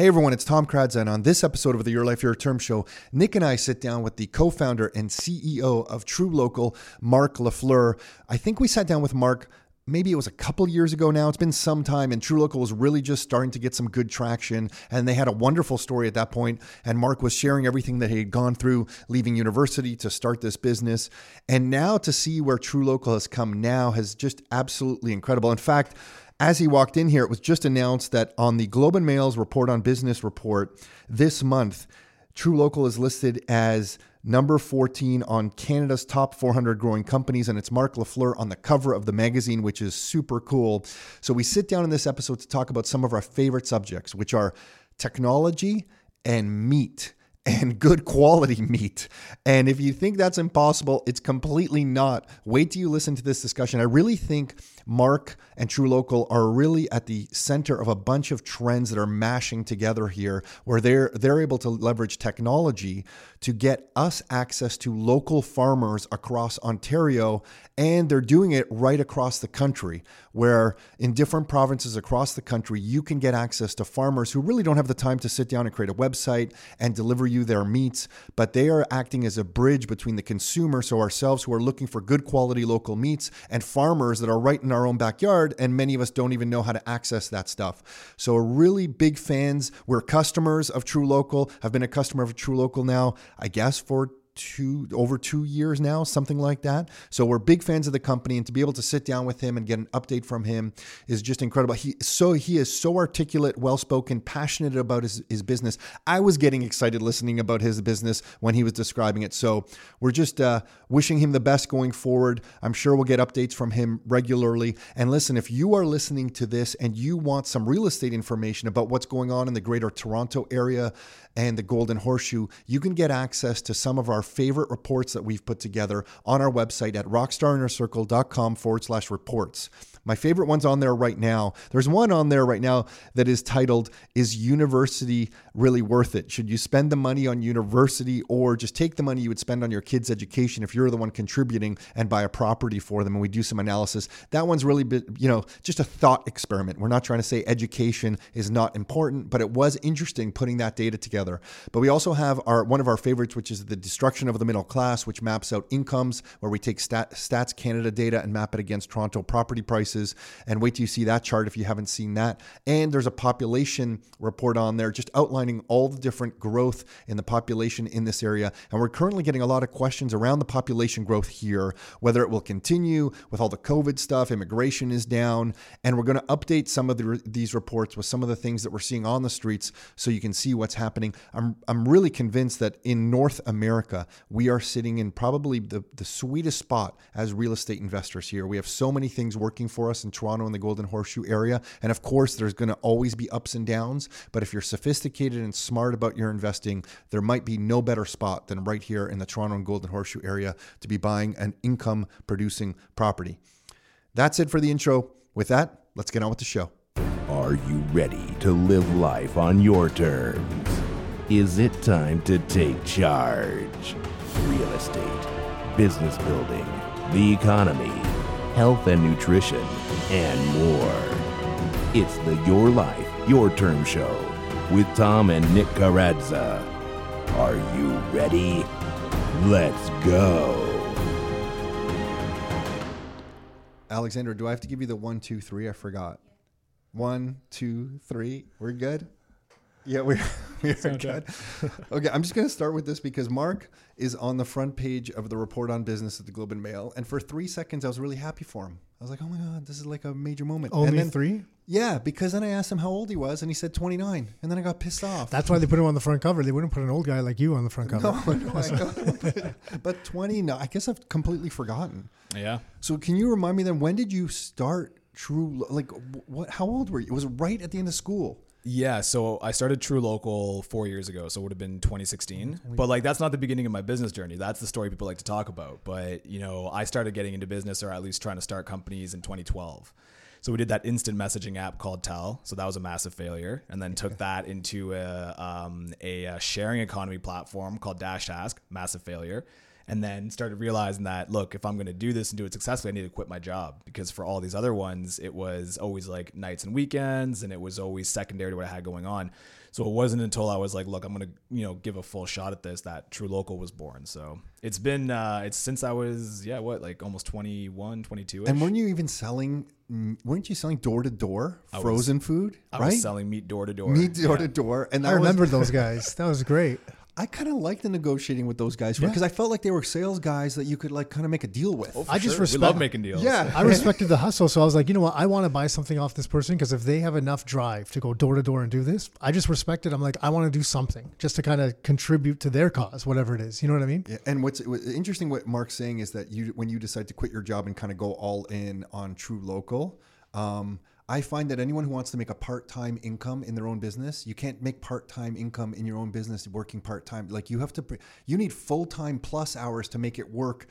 Hey everyone, it's Tom Karadza, and on this episode of the Your Life Your Term show, Nick and I sit down with the co-founder and CEO of True Local, Marc Lafleur. I think we sat down with Marc maybe it was a couple years ago now. It's been some time, and TruLocal was really just starting to get some good traction. And they had a wonderful story at that point. And Marc was sharing everything that he had gone through, leaving university to start this business. And now to see where TruLocal has come now has just absolutely incredible. In fact, as he walked in here, it was just announced that on the Globe and Mail's Report on Business report this month, TruLocal is listed as number 14 on Canada's top 400 growing companies, and it's Marc Lafleur on the cover of the magazine, which is super cool. So we sit down in this episode to talk about some of our favorite subjects, which are technology and meat and good quality meat. And if you think that's impossible, it's completely not. Wait till you listen to this discussion. I really think Marc and TruLocal are really at the center of a bunch of trends that are mashing together here, where they're they're able to leverage technology to get us access to local farmers across Ontario, and they're doing it right across the country, where in different provinces across the country, you can get access to farmers who really don't have the time to sit down and create a website and deliver you their meats, but they are acting as a bridge between the consumer, so ourselves who are looking for good quality local meats, and farmers that are right in our own backyard, and many of us don't even know how to access that stuff. So, we're really big fans. We're customers of TruLocal. I've been a customer of TruLocal now, I guess, for two over two years now, something like that. So we're big fans of the company, and to be able to sit down with him and get an update from him is just incredible. He so he is so articulate, well spoken, passionate about his, his business. I was getting excited listening about his business when he was describing it. So we're just uh, wishing him the best going forward. I'm sure we'll get updates from him regularly. And listen, if you are listening to this and you want some real estate information about what's going on in the Greater Toronto area and the Golden Horseshoe, you can get access to some of our favorite reports that we've put together on our website at rockstarinnercircle.com forward slash reports. My favorite one's on there right now. There's one on there right now that is titled, Is University Really Worth It? Should you spend the money on university or just take the money you would spend on your kids' education if you're the one contributing and buy a property for them? And we do some analysis. That one's really, you know, just a thought experiment. We're not trying to say education is not important, but it was interesting putting that data together. But we also have our one of our favorites, which is the destruction of the middle class, which maps out incomes, where we take Stat, Stats Canada data and map it against Toronto property prices prices. And wait till you see that chart if you haven't seen that. And there's a population report on there just outlining all the different growth in the population in this area. And we're currently getting a lot of questions around the population growth here, whether it will continue with all the COVID stuff, immigration is down. And we're going to update some of the, these reports with some of the things that we're seeing on the streets so you can see what's happening. I'm, I'm really convinced that in North America, we are sitting in probably the, the sweetest spot as real estate investors here. We have so many things working for for us in Toronto and the Golden Horseshoe area. And of course, there's going to always be ups and downs. But if you're sophisticated and smart about your investing, there might be no better spot than right here in the Toronto and Golden Horseshoe area to be buying an income producing property. That's it for the intro. With that, let's get on with the show. Are you ready to live life on your terms? Is it time to take charge? Real estate, business building, the economy health and nutrition, and more. It's the Your Life, Your Term Show with Tom and Nick Karadza. Are you ready? Let's go. Alexander, do I have to give you the one, two, three? I forgot. One, two, three. We're good? Yeah, we're, we're good. okay, I'm just going to start with this because Marc is on the front page of the report on business at the Globe and Mail. And for three seconds, I was really happy for him. I was like, oh my God, this is like a major moment. Only then, three? Yeah, because then I asked him how old he was, and he said 29. And then I got pissed off. That's why they put him on the front cover. They wouldn't put an old guy like you on the front cover. No, no, I but, but 20, no, I guess I've completely forgotten. Yeah. So can you remind me then, when did you start True? Like, what? How old were you? It was right at the end of school. Yeah, so I started TruLocal four years ago, so it would have been 2016. But like, that's not the beginning of my business journey. That's the story people like to talk about. But you know, I started getting into business, or at least trying to start companies in 2012. So we did that instant messaging app called Tell. So that was a massive failure, and then took that into a, um, a sharing economy platform called Dash Ask, massive failure and then started realizing that look, if I'm going to do this and do it successfully, I need to quit my job because for all these other ones, it was always like nights and weekends, and it was always secondary to what I had going on. So it wasn't until I was like, look, I'm gonna you know give a full shot at this that TruLocal was born. So it's been uh, it's since I was yeah what like almost 21, 22. And weren't you even selling? mm, Weren't you selling door to door frozen food? I right, was selling meat door to door. meat door to door, and I that was- remember those guys. That was great. I kind of liked the negotiating with those guys because I felt like they were sales guys that you could like kind of make a deal with. I just respect. we love making deals. yeah, I respected the hustle, so I was like, you know what? I want to buy something off this person because if they have enough drive to go door to door and do this, I just respect it. I'm like, I want to do something just to kind of contribute to their cause, whatever it is. You know what I mean? Yeah, and what's, what's interesting, what Marc's saying is that you, when you decide to quit your job and kind of go all in on TruLocal, um, I find that anyone who wants to make a part-time income in their own business, you can't make part-time income in your own business working part-time. Like you have to, you need full-time plus hours to make it work,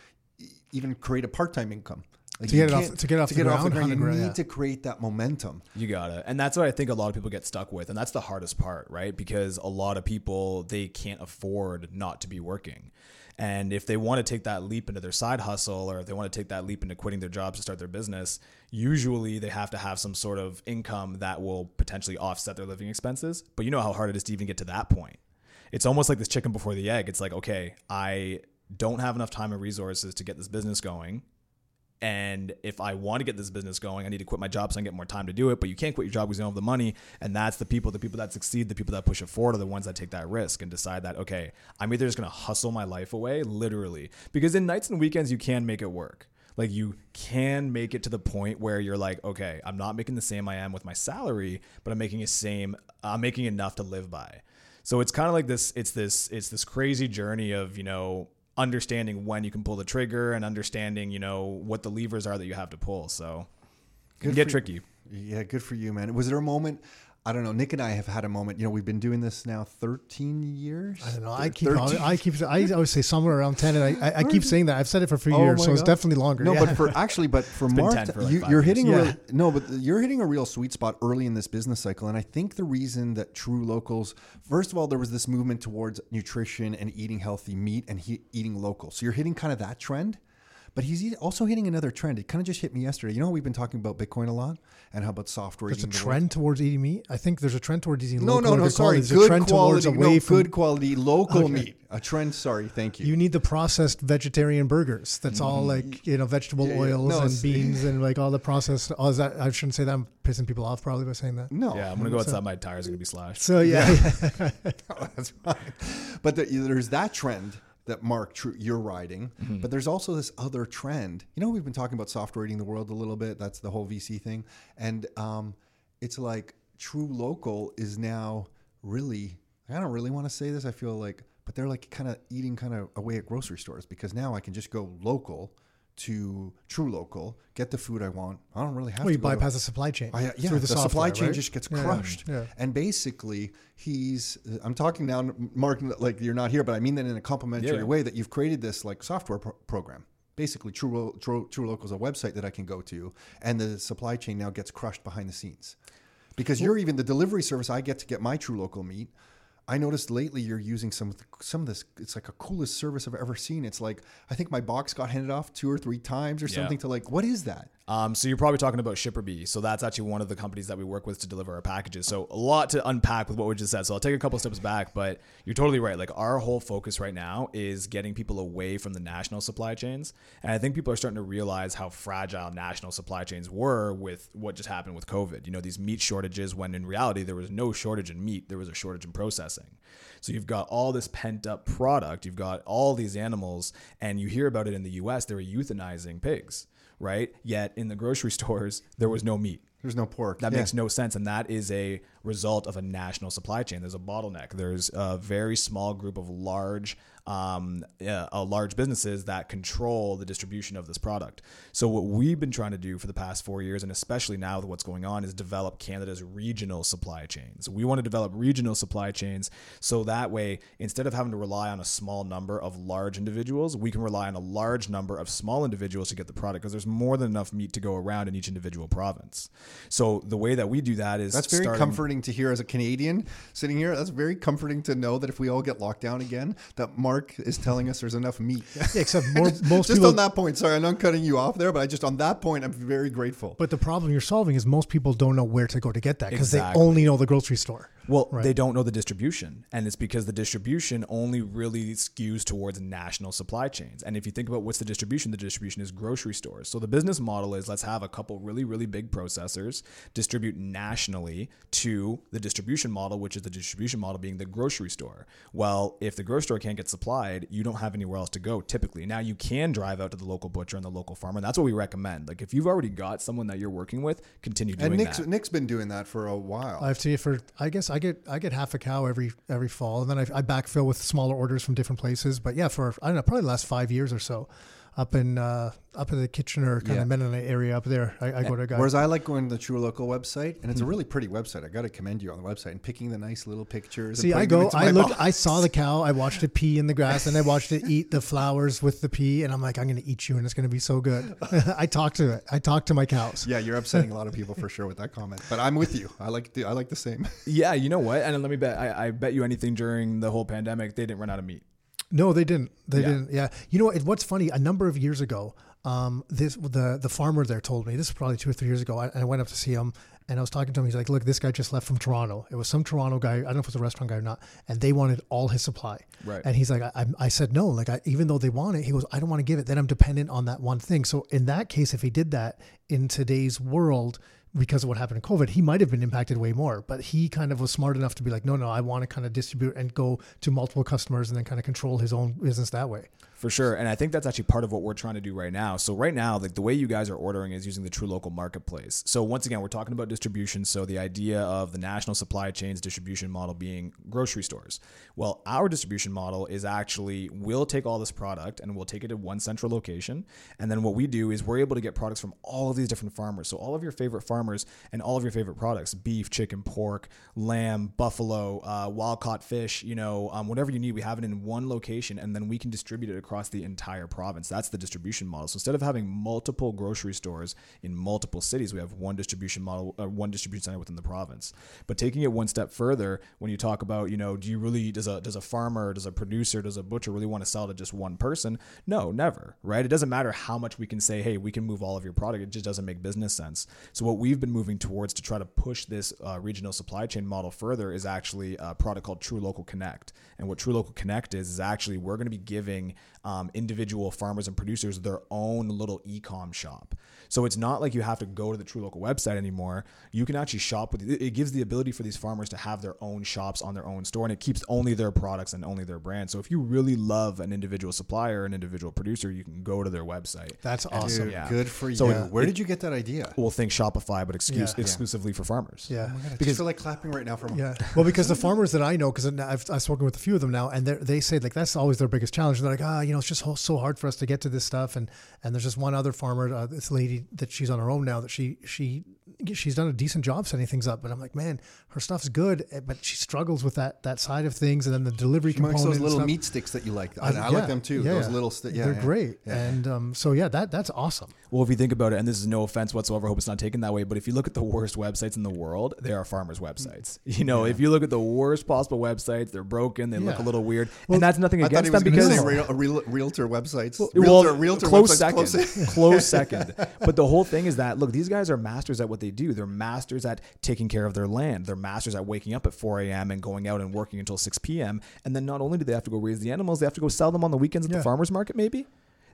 even create a part-time income. Like To you get it off- can't- to get off the ground, You ground, need yeah. to create that momentum. You got it. And that's what I think a lot of people get stuck with. And that's the hardest part, right? Because a lot of people, they can't afford not to be working. And if they want to take that leap into their side hustle or if they want to take that leap into quitting their jobs to start their business, usually they have to have some sort of income that will potentially offset their living expenses. But you know how hard it is to even get to that point. It's almost like this chicken before the egg. It's like, okay, I don't have enough time and resources to get this business going. And if I want to get this business going, I need to quit my job so I can get more time to do it. But you can't quit your job because you don't have the money. And that's the people, the people that succeed, the people that push it forward are the ones that take that risk and decide that, okay, I'm either just going to hustle my life away, literally. Because in nights and weekends, you can make it work. Like you can make it to the point where you're like, okay, I'm not making the same I am with my salary, but I'm making the same, I'm making enough to live by. So it's kind of like this, it's this, it's this crazy journey of, you know, understanding when you can pull the trigger and understanding, you know, what the levers are that you have to pull. So it can get tricky. Yeah, good for you, man. Was there a moment? I don't know. Nick and I have had a moment. You know, we've been doing this now 13 years. I don't know. I keep, 13 I keep, I always say somewhere around ten, and I, I, I keep saying that. I've said it for a few Oh years, so it's definitely longer. No, yeah. but for actually, but for Marc, 10 like you, you're years. hitting a Yeah. real, no, but you're hitting a real sweet spot early in this business cycle. And I think the reason that True Locals, first of all, there was this movement towards nutrition and eating healthy meat and he, eating local. So you're hitting kind of that trend. But he's also hitting another trend. It kind of just hit me yesterday. You know, we've been talking about Bitcoin a lot and how about software. there's a eating the trend towards eating meat. I think there's a trend towards eating No, local. no, or no. Sorry, quality. There's a good trend quality. away No, from good quality local Okay. meat. A trend. Sorry, thank you. You need the processed vegetarian burgers. That's all like you know vegetable Mm-hmm. Yeah, yeah. oils No, and beans and like all the processed. Oh, is that I shouldn't say that. I'm pissing people off probably by saying that. no, Yeah, I'm going to go outside. My tires are going to be slashed. So yeah, That's right. But there, there's that trend that Mark tr- you're riding, Mm-hmm. but there's also this other trend. You know, we've been talking about software eating the world a little bit. That's the whole VC thing, and um, it's like TruLocal is now really. I don't really want to say this. I feel like, but they're like kind of eating kind of away at grocery stores because now I can just go local to TruLocal, get the food I want. I don't really have well, to you go to- bypass the supply chain. I, yeah, through the, the, supply chain right? just gets Yeah, crushed. Yeah. And basically, he's. I'm talking now, Marc, like you're not here, but I mean that in a complimentary Yeah, yeah. way. That you've created this like software pro- program. Basically, True, True TruLocal is a website that I can go to, and the supply chain now gets crushed behind the scenes. Because you're even the delivery service I get to get my TruLocal meat. I noticed lately you're using some of the, some of this. It's like a coolest service I've ever seen. It's like I think my box got handed off two or three times or Yeah. something. To like, what is that? Um, so you're probably talking about ShipperBee. So that's actually one of the companies that we work with to deliver our packages. So a lot to unpack with what we just said. So I'll take a couple steps back, but you're totally right. Like our whole focus right now is getting people away from the national supply chains. And I think people are starting to realize how fragile national supply chains were with what just happened with COVID. You know, these meat shortages when in reality there was no shortage in meat, there was a shortage in processing. So you've got all this pent up product, you've got all these animals, and you hear about it in the US, they were euthanizing pigs right? Yet in the grocery stores, there was no meat. There's no pork. That Yeah. makes no sense. And that is a result of a national supply chain. There's a bottleneck. There's a very small group of large, um, yeah, uh, large businesses that control the distribution of this product. So what we've been trying to do for the past four years, and especially now with what's going on, is develop Canada's regional supply chains. We want to develop regional supply chains so that way, instead of having to rely on a small number of large individuals, we can rely on a large number of small individuals to get the product because there's more than enough meat to go around in each individual province. So the way that we do that is That's very starting- comforting to hear as a Canadian sitting here. That's very comforting to know that if we all get locked down again, that Marc is telling us there's enough meat. Yeah, except more, most just people. on that point, sorry, I know I'm not cutting you off there, but I just on that point, I'm very grateful. but the problem you're solving is most people don't know where to go to get that because Exactly. they only know the grocery store. Well, Right. they don't know the distribution, and it's because the distribution only really skews towards national supply chains. And if you think about what's the distribution, the distribution is grocery stores. So the business model is let's have a couple really, really big processors distribute nationally to the distribution model, which is the distribution model being the grocery store. Well, if the grocery store can't get supplied, you don't have anywhere else to go typically. Now you can drive out to the local butcher and the local farmer, and that's what we recommend. Like if you've already got someone that you're working with, continue doing that. and Nick's that. Nick's been doing that for a while. I have to for I guess I get I get half a cow every every fall, and then I, I backfill with smaller orders from different places. But yeah, for I don't know, probably the last five years or so, up in uh, up in the Kitchener kind Yeah. of Mennonite area up there, I, I go to a guy. Whereas I like going to the True Local website, and Hmm. it's a really pretty website. I got to commend you on the website and picking the nice little pictures. and See, I putting go. I my looked. box. I saw the cow. I watched it pee in the grass, and I watched it eat the flowers with the pee. And I'm like, I'm going to eat you, and it's going to be so good. I talk to it. I talk to my cows. Yeah, you're upsetting a lot of people for sure with that comment, but I'm with you. I like the I like the same. Yeah, you know what? And let me bet. I, I bet you anything during the whole pandemic, they didn't run out of meat. No, they didn't. They Yeah. didn't. Yeah. You know what? What's funny? A number of years ago, um, this the the farmer there told me. This is probably two or three years ago. I, I went up to see him, and I was talking to him. He's like, "Look, this guy just left from Toronto. It was some Toronto guy. I don't know if it was a restaurant guy or not. And they wanted all his supply. Right. And he's like, I, I, I said no. Like, I, even though they want it, he goes, I don't want to give it. Then I'm dependent on that one thing. So in that case, if he did that in today's world. Because of what happened in COVID, he might have been impacted way more, but he kind of was smart enough to be like, no, no, I want to kind of distribute and go to multiple customers and then kind of control his own business that way. For sure. And I think that's actually part of what we're trying to do right now. So right now, like the way you guys are ordering is using the TruLocal Marketplace. So once again, we're talking about distribution. So the idea of the national supply chains distribution model being grocery stores. Well, our distribution model is actually we'll take all this product and we'll take it to one central location. And then what we do is we're able to get products from all of these different farmers. So all of your favorite farmers and all of your favorite products, beef, chicken, pork, lamb, buffalo, uh, wild caught fish, you know, um, whatever you need, we have it in one location and then we can distribute it across the entire province. That's the distribution model. So instead of having multiple grocery stores in multiple cities, we have one distribution model, uh, one distribution center within the province. But taking it one step further, when you talk about, you know, do you really, does a, does a farmer, does a producer, does a butcher really want to sell to just one person? No, never, right? It doesn't matter how much we can say, hey, we can move all of your product. It just doesn't make business sense. So what we've been moving towards to try to push this uh, regional supply chain model further is actually a product called TruLocal Connect. And what TruLocal Connect is is actually we're going to be giving um, individual farmers and producers their own little e-com shop. So it's not like you have to go to the TruLocal website anymore. You can actually shop with it. gives the ability for these farmers to have their own shops on their own store, and it keeps only their products and only their brand. So if you really love an individual supplier, an individual producer, you can go to their website. That's awesome. Dude, Yeah. good for you. So Where it- did you get that idea? We'll think Shopify, but excuse, Yeah. exclusively for farmers. Yeah. I just feel like clapping right now for Yeah. Well, because the farmers that I know, because I've, I've spoken with a few of them now, and they're- they say like that's always their biggest challenge. They're like, ah, you know, it's just so hard for us to get to this stuff. And and there's just one other farmer, uh, this lady that she's on her own now that she she she's done a decent job setting things up. But I'm like, man, her stuff's good, eh, but she struggles with that that side of things, and then the delivery She makes component. those little meat sticks that you like. I, I yeah, like them too. yeah, those yeah. little sti- yeah, they're yeah. great, Yeah. and um, so yeah, that that's awesome. Well, if you think about it, and this is no offense whatsoever, I hope it's not taken that way, but if you look at the worst websites in the world, they are farmers' websites. You know, if you look at the worst possible websites, they're broken, they look a little weird, Well, and that's nothing I thought against he was them because say real, real, realtor websites. well, realtor, realtor close websites. second, Close, close second. But the whole thing is that look, these guys are masters at what they do. They're masters at taking care of their land. They're masters at waking up at 4 a.m. and going out and working until 6 p.m. And then not only do they have to go raise the animals, they have to go sell them on the weekends at Yeah. the farmers market. Maybe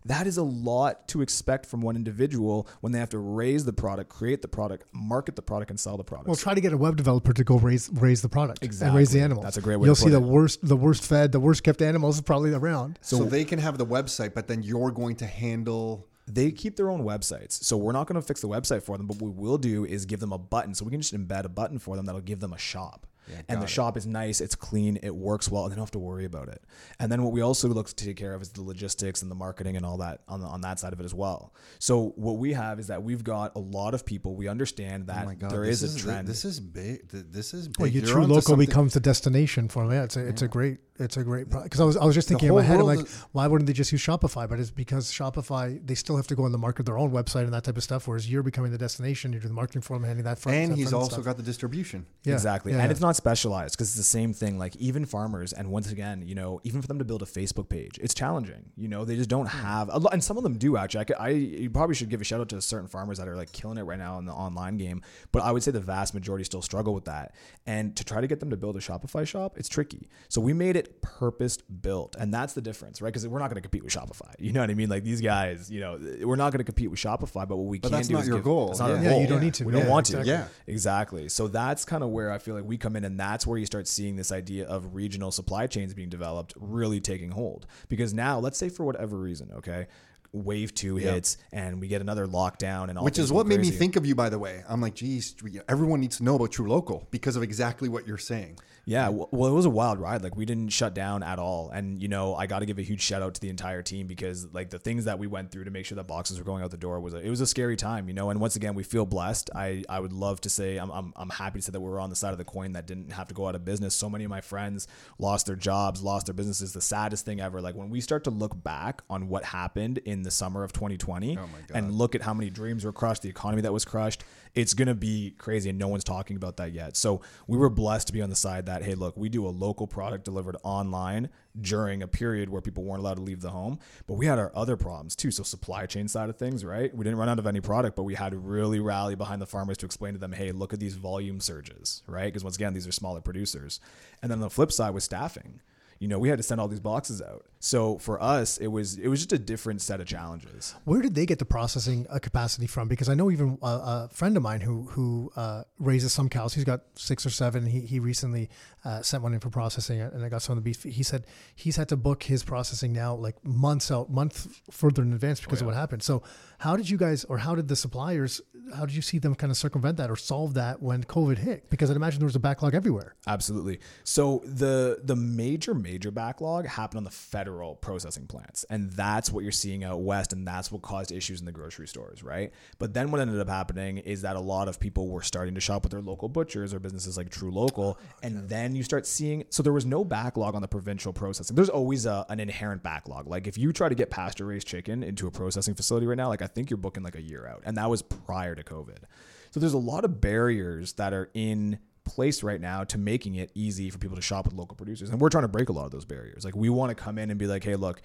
that is a lot to expect from one individual when they have to raise the product, create the product, market the product, and sell the product. Well, try to get a web developer to go raise raise the product exactly. and raise the animals. That's a great way You'll to see put the it. worst, the worst fed, the worst kept animals is probably around. so, they can have the website, but then you're going to handle. they keep their own websites. So we're not going to fix the website for them, but what we will do is give them a button. So we can just embed a button for them that'll give them a shop. And the shop is nice, it's clean, it works well, and they don't have to worry about it. And then what we also look to take care of is the logistics and the marketing and all that on, the, on that side of it as well. So what we have is that we've got a lot of people. We understand oh that Oh God, there this is a trend. This is big. This is big. Well, your TruLocal something- becomes the destination for them. Yeah, it's a, it's a great it's a great because I was I was just thinking in my head I'm like is- why wouldn't they just use Shopify? But it's because Shopify they still have to go and the market their own website and that type of stuff. Whereas you're becoming the destination. You do the marketing for them, handing that front. and that he's front also stuff. got the distribution. Yeah, Exactly. yeah, and yeah. it's not specialized because it's the same thing. Like even farmers, and once again, you know, even for them to build a Facebook page, it's challenging. You know, they just don't Hmm. have a lot, and some of them do actually. I, could- I you probably should give a shout out to certain farmers that are like killing it right now in the online game. But I would say the vast majority still struggle with that. And to try to get them to build a Shopify shop, it's tricky. So we made it purpose built, and that's the difference, right? Because we're not going to compete with Shopify. You know what I mean? Like these guys, you know, we're not going to compete with Shopify. But what we But can that's do not is your give- goal. That's not our Yeah. Yeah, goal. you don't need to. We don't Yeah, want to. Yeah. Exactly. So that's kind of where I feel like we come in, and that's where you start seeing this idea of regional supply chains being developed really taking hold. Because now, let's say for whatever reason, okay, wave two hits and we get another lockdown, and all Which is what made me think of you, by the way. I'm like, geez, everyone needs to know about TruLocal because of exactly what you're saying. Yeah, well, it was a wild ride. Like we didn't shut down at all, and you know, I got to give a huge shout out to the entire team because like the things that we went through to make sure that boxes were going out the door was a, it was a scary time, you know. And once again, we feel blessed. I I would love to say I'm I'm, I'm happy to say that we were on the side of the coin that didn't have to go out of business. So many of my friends lost their jobs, lost their businesses. The saddest thing ever. Like when we start to look back on what happened in the summer of 2020, and look at how many dreams were crushed, the economy that was crushed, it's gonna be crazy, and no one's talking about that yet. So we were blessed to be on the side that hey, look, we do a local product delivered online during a period where people weren't allowed to leave the home, but we had our other problems too. So supply chain side of things, right? We didn't run out of any product, but we had to really rally behind the farmers to explain to them, hey, look at these volume surges, right? Because once again, these are smaller producers. And then on the flip side was staffing. You know, we had to send all these boxes out. So for us, it was it was just a different set of challenges. Where did they get the processing uh, capacity from? Because I know even a, a friend of mine who who uh, raises some cows. He's got six or seven. He he recently uh, sent one in for processing, and I got some of the beef. He said he's had to book his processing now like months out, month further in advance because of what happened. So how did you guys, or how did the suppliers, how did you see them kind of circumvent that or solve that when COVID hit? Because I'd imagine there was a backlog everywhere. Absolutely. So the the major major backlog happened on the federal processing plants, and that's what you're seeing out west, and that's what caused issues in the grocery stores, right? But then what ended up happening is that a lot of people were starting to shop with their local butchers or businesses like TruLocal, oh, and then you start seeing. So there was no backlog on the provincial processing. There's always a, an inherent backlog. Like if you try to get pasture raised chicken into a processing facility right now, like I think you're booking like a year out, and that was prior to COVID. So there's a lot of barriers that are in place right now to making it easy for people to shop with local producers. And we're trying to break a lot of those barriers. Like we want to come in and be like, hey, look,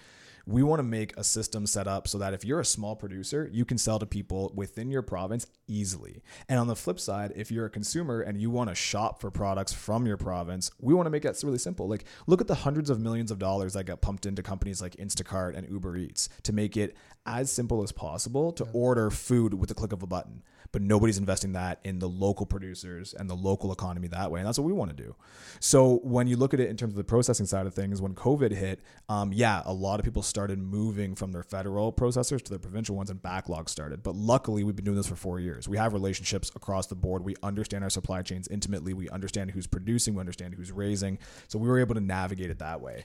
we want to make a system set up so that if you're a small producer, you can sell to people within your province easily. And on the flip side, if you're a consumer and you want to shop for products from your province, we want to make that really simple. Like look at the hundreds of millions of dollars that got pumped into companies like Instacart and Uber Eats to make it as simple as possible to order food with the click of a button but nobody's investing that in the local producers and the local economy that way. And that's what we want to do. So when you look at it in terms of the processing side of things, when COVID hit, um, yeah, a lot of people started moving from their federal processors to their provincial ones and backlog started. But luckily, we've been doing this for four years. We have relationships across the board. We understand our supply chains intimately. We understand who's producing. We understand who's raising. So we were able to navigate it that way.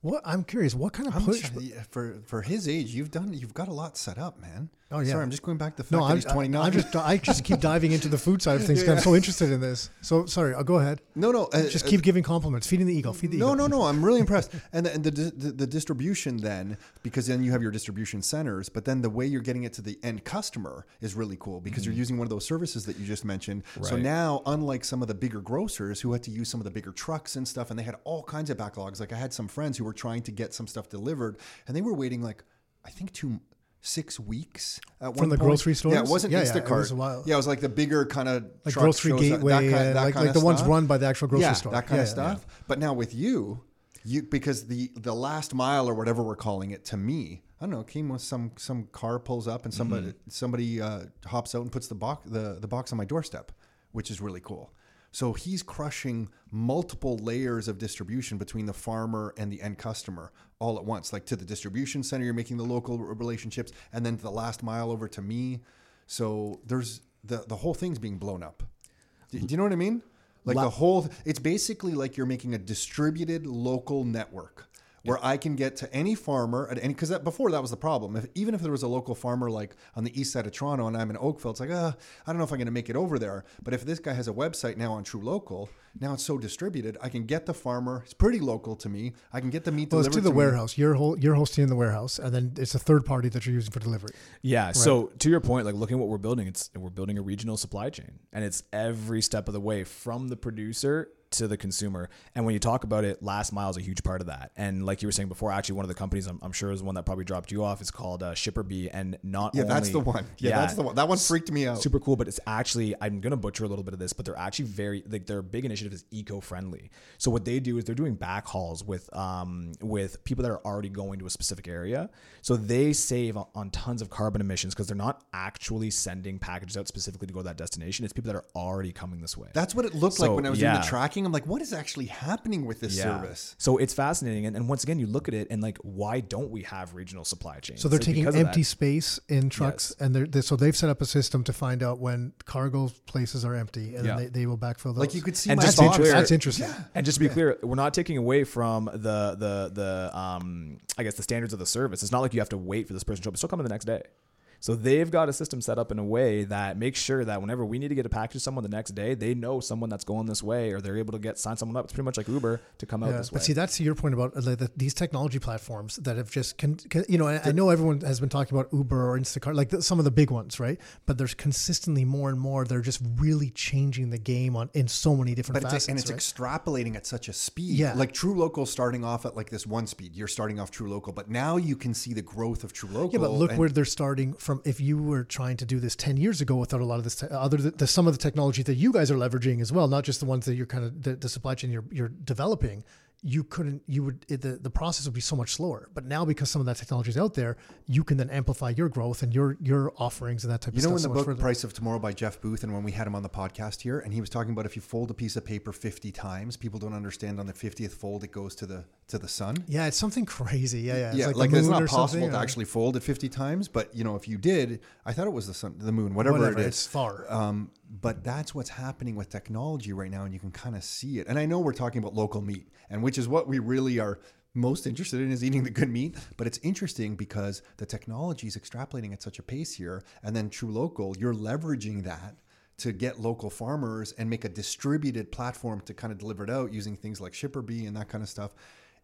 What I'm curious, what kind of I'm push? sorry, for for his age, you've done you've got a lot set up, man. Oh, yeah. Sorry, I'm just going back to the fact No, I'm, he's 29. I'm just I just keep diving into the food side of things because I'm so interested in this. So sorry, I'll go ahead. no, no, uh, Just uh, keep giving compliments, feeding the eagle, feed the No, eagle. no, no. No. I'm really impressed. And the, and the, the the distribution then, because then you have your distribution centers, but then the way you're getting it to the end customer is really cool because you're using one of those services that you just mentioned. So now, unlike some of the bigger grocers who had to use some of the bigger trucks and stuff, and they had all kinds of backlogs. Like I had some friends who were trying to get some stuff delivered, and they were waiting like I think two. Six weeks at one the point. grocery stores? Yeah, it wasn't Yeah, yeah, it was a while. Yeah, it was like the bigger kind of Like grocery gateway, and like like the ones run by the actual grocery yeah, store. that kind Yeah, of stuff. But now with you, you because the the last mile or whatever we're calling it to me, I don't know, came with some some car pulls up and somebody Mm-hmm. somebody uh, hops out and puts the box the the box on my doorstep, which is really cool. So he's crushing multiple layers of distribution between the farmer and the end customer all at once. Like to the distribution center, you're making the local relationships, and then to the last mile over to me. So there's the the whole thing's being blown up. Do, do you know what I mean? Like La- the whole, it's basically like you're making a distributed local network where I can get to any farmer at any, because that, before that was the problem. If, even if there was a local farmer like on the east side of Toronto and I'm in Oakville, it's like, uh, I don't know if I'm going to make it over there. But if this guy has a website now on TruLocal, now it's so distributed, I can get the farmer. It's pretty local to me. I can get the meat Well, it's delivered to the me. warehouse. You're hol- you're hosting in the warehouse, and then it's a third party that you're using for delivery. Yeah. So to your point, like looking at what we're building, it's we're building a regional supply chain, and it's every step of the way from the producer to the consumer. And when you talk about it, last mile is a huge part of that. And like you were saying before, actually, one of the companies I'm, I'm sure is one that probably dropped you off is called uh, Shipperbee, and not Yeah, only, that's the one. Yeah, that's the one. That one freaked me out. super cool, but it's actually I'm gonna butcher a little bit of this, but they're actually very like their big initiative is eco-friendly. So what they do is they're doing backhauls with um with people that are already going to a specific area. So they save on, on tons of carbon emissions because they're not actually sending packages out specifically to go to that destination. It's people that are already coming this way. That's what it looked like when I was doing the tracking. I'm like, what is actually happening with this Yeah. service? So it's fascinating, and, and once again, you look at it and like, why don't we have regional supply chains? So they're It's taking empty space in trucks, Yes. and they're, they so they've set up a system to find out when cargo places are empty, and Yeah. they, they will backfill those. Like you could see And my just box. clear- that's interesting. And just to be clear, we're not taking away from the the the um I guess the standards of the service. It's not like you have to wait for this person to show up. It's still coming the next day. So they've got a system set up in a way that makes sure that whenever we need to get a package to someone the next day, they know someone that's going this way, or they're able to get sign someone up. It's pretty much like Uber to come out Yeah, this way. but see, that's your point about the, the, these technology platforms that have just, con, con- you know, I, I know everyone has been talking about Uber or Instacart, like the, some of the big ones, right? But there's consistently more and more. They're just really changing the game on in so many different But facets. it's, and it's right? extrapolating at such a speed. Yeah. Like TruLocal starting off at like this one speed. You're starting off TruLocal, but now you can see the growth of TruLocal. Yeah, but look and- where they're starting from. If you were trying to do this ten years ago without a lot of this, te- other the, the some of the technology that you guys are leveraging as well, not just the ones that you're kind of the, the supply chain you're you're developing, you couldn't. You would it, the the process would be so much slower. But now because some of that technology is out there, you can then amplify your growth and your your offerings and that type of stuff. You know, in so the book further. Price of Tomorrow by Jeff Booth, and when we had him on the podcast here, and he was talking about if you fold a piece of paper 50 times, people don't understand on the 50th fold it goes to the to the sun. Yeah, it's something crazy. Yeah, yeah. It's yeah, like, like, it's not possible to or actually fold it 50 times, but you know, if you did, I thought it was the sun, the moon, whatever, whatever. it is. It's far. Um, but that's what's happening with technology right now, and you can kind of see it. And I know we're talking about local meat, and which is what we really are most interested in is eating the good meat. But it's interesting because the technology is extrapolating at such a pace here, and then TruLocal, you're leveraging that to get local farmers and make a distributed platform to kind of deliver it out using things like Shipperbee and that kind of stuff.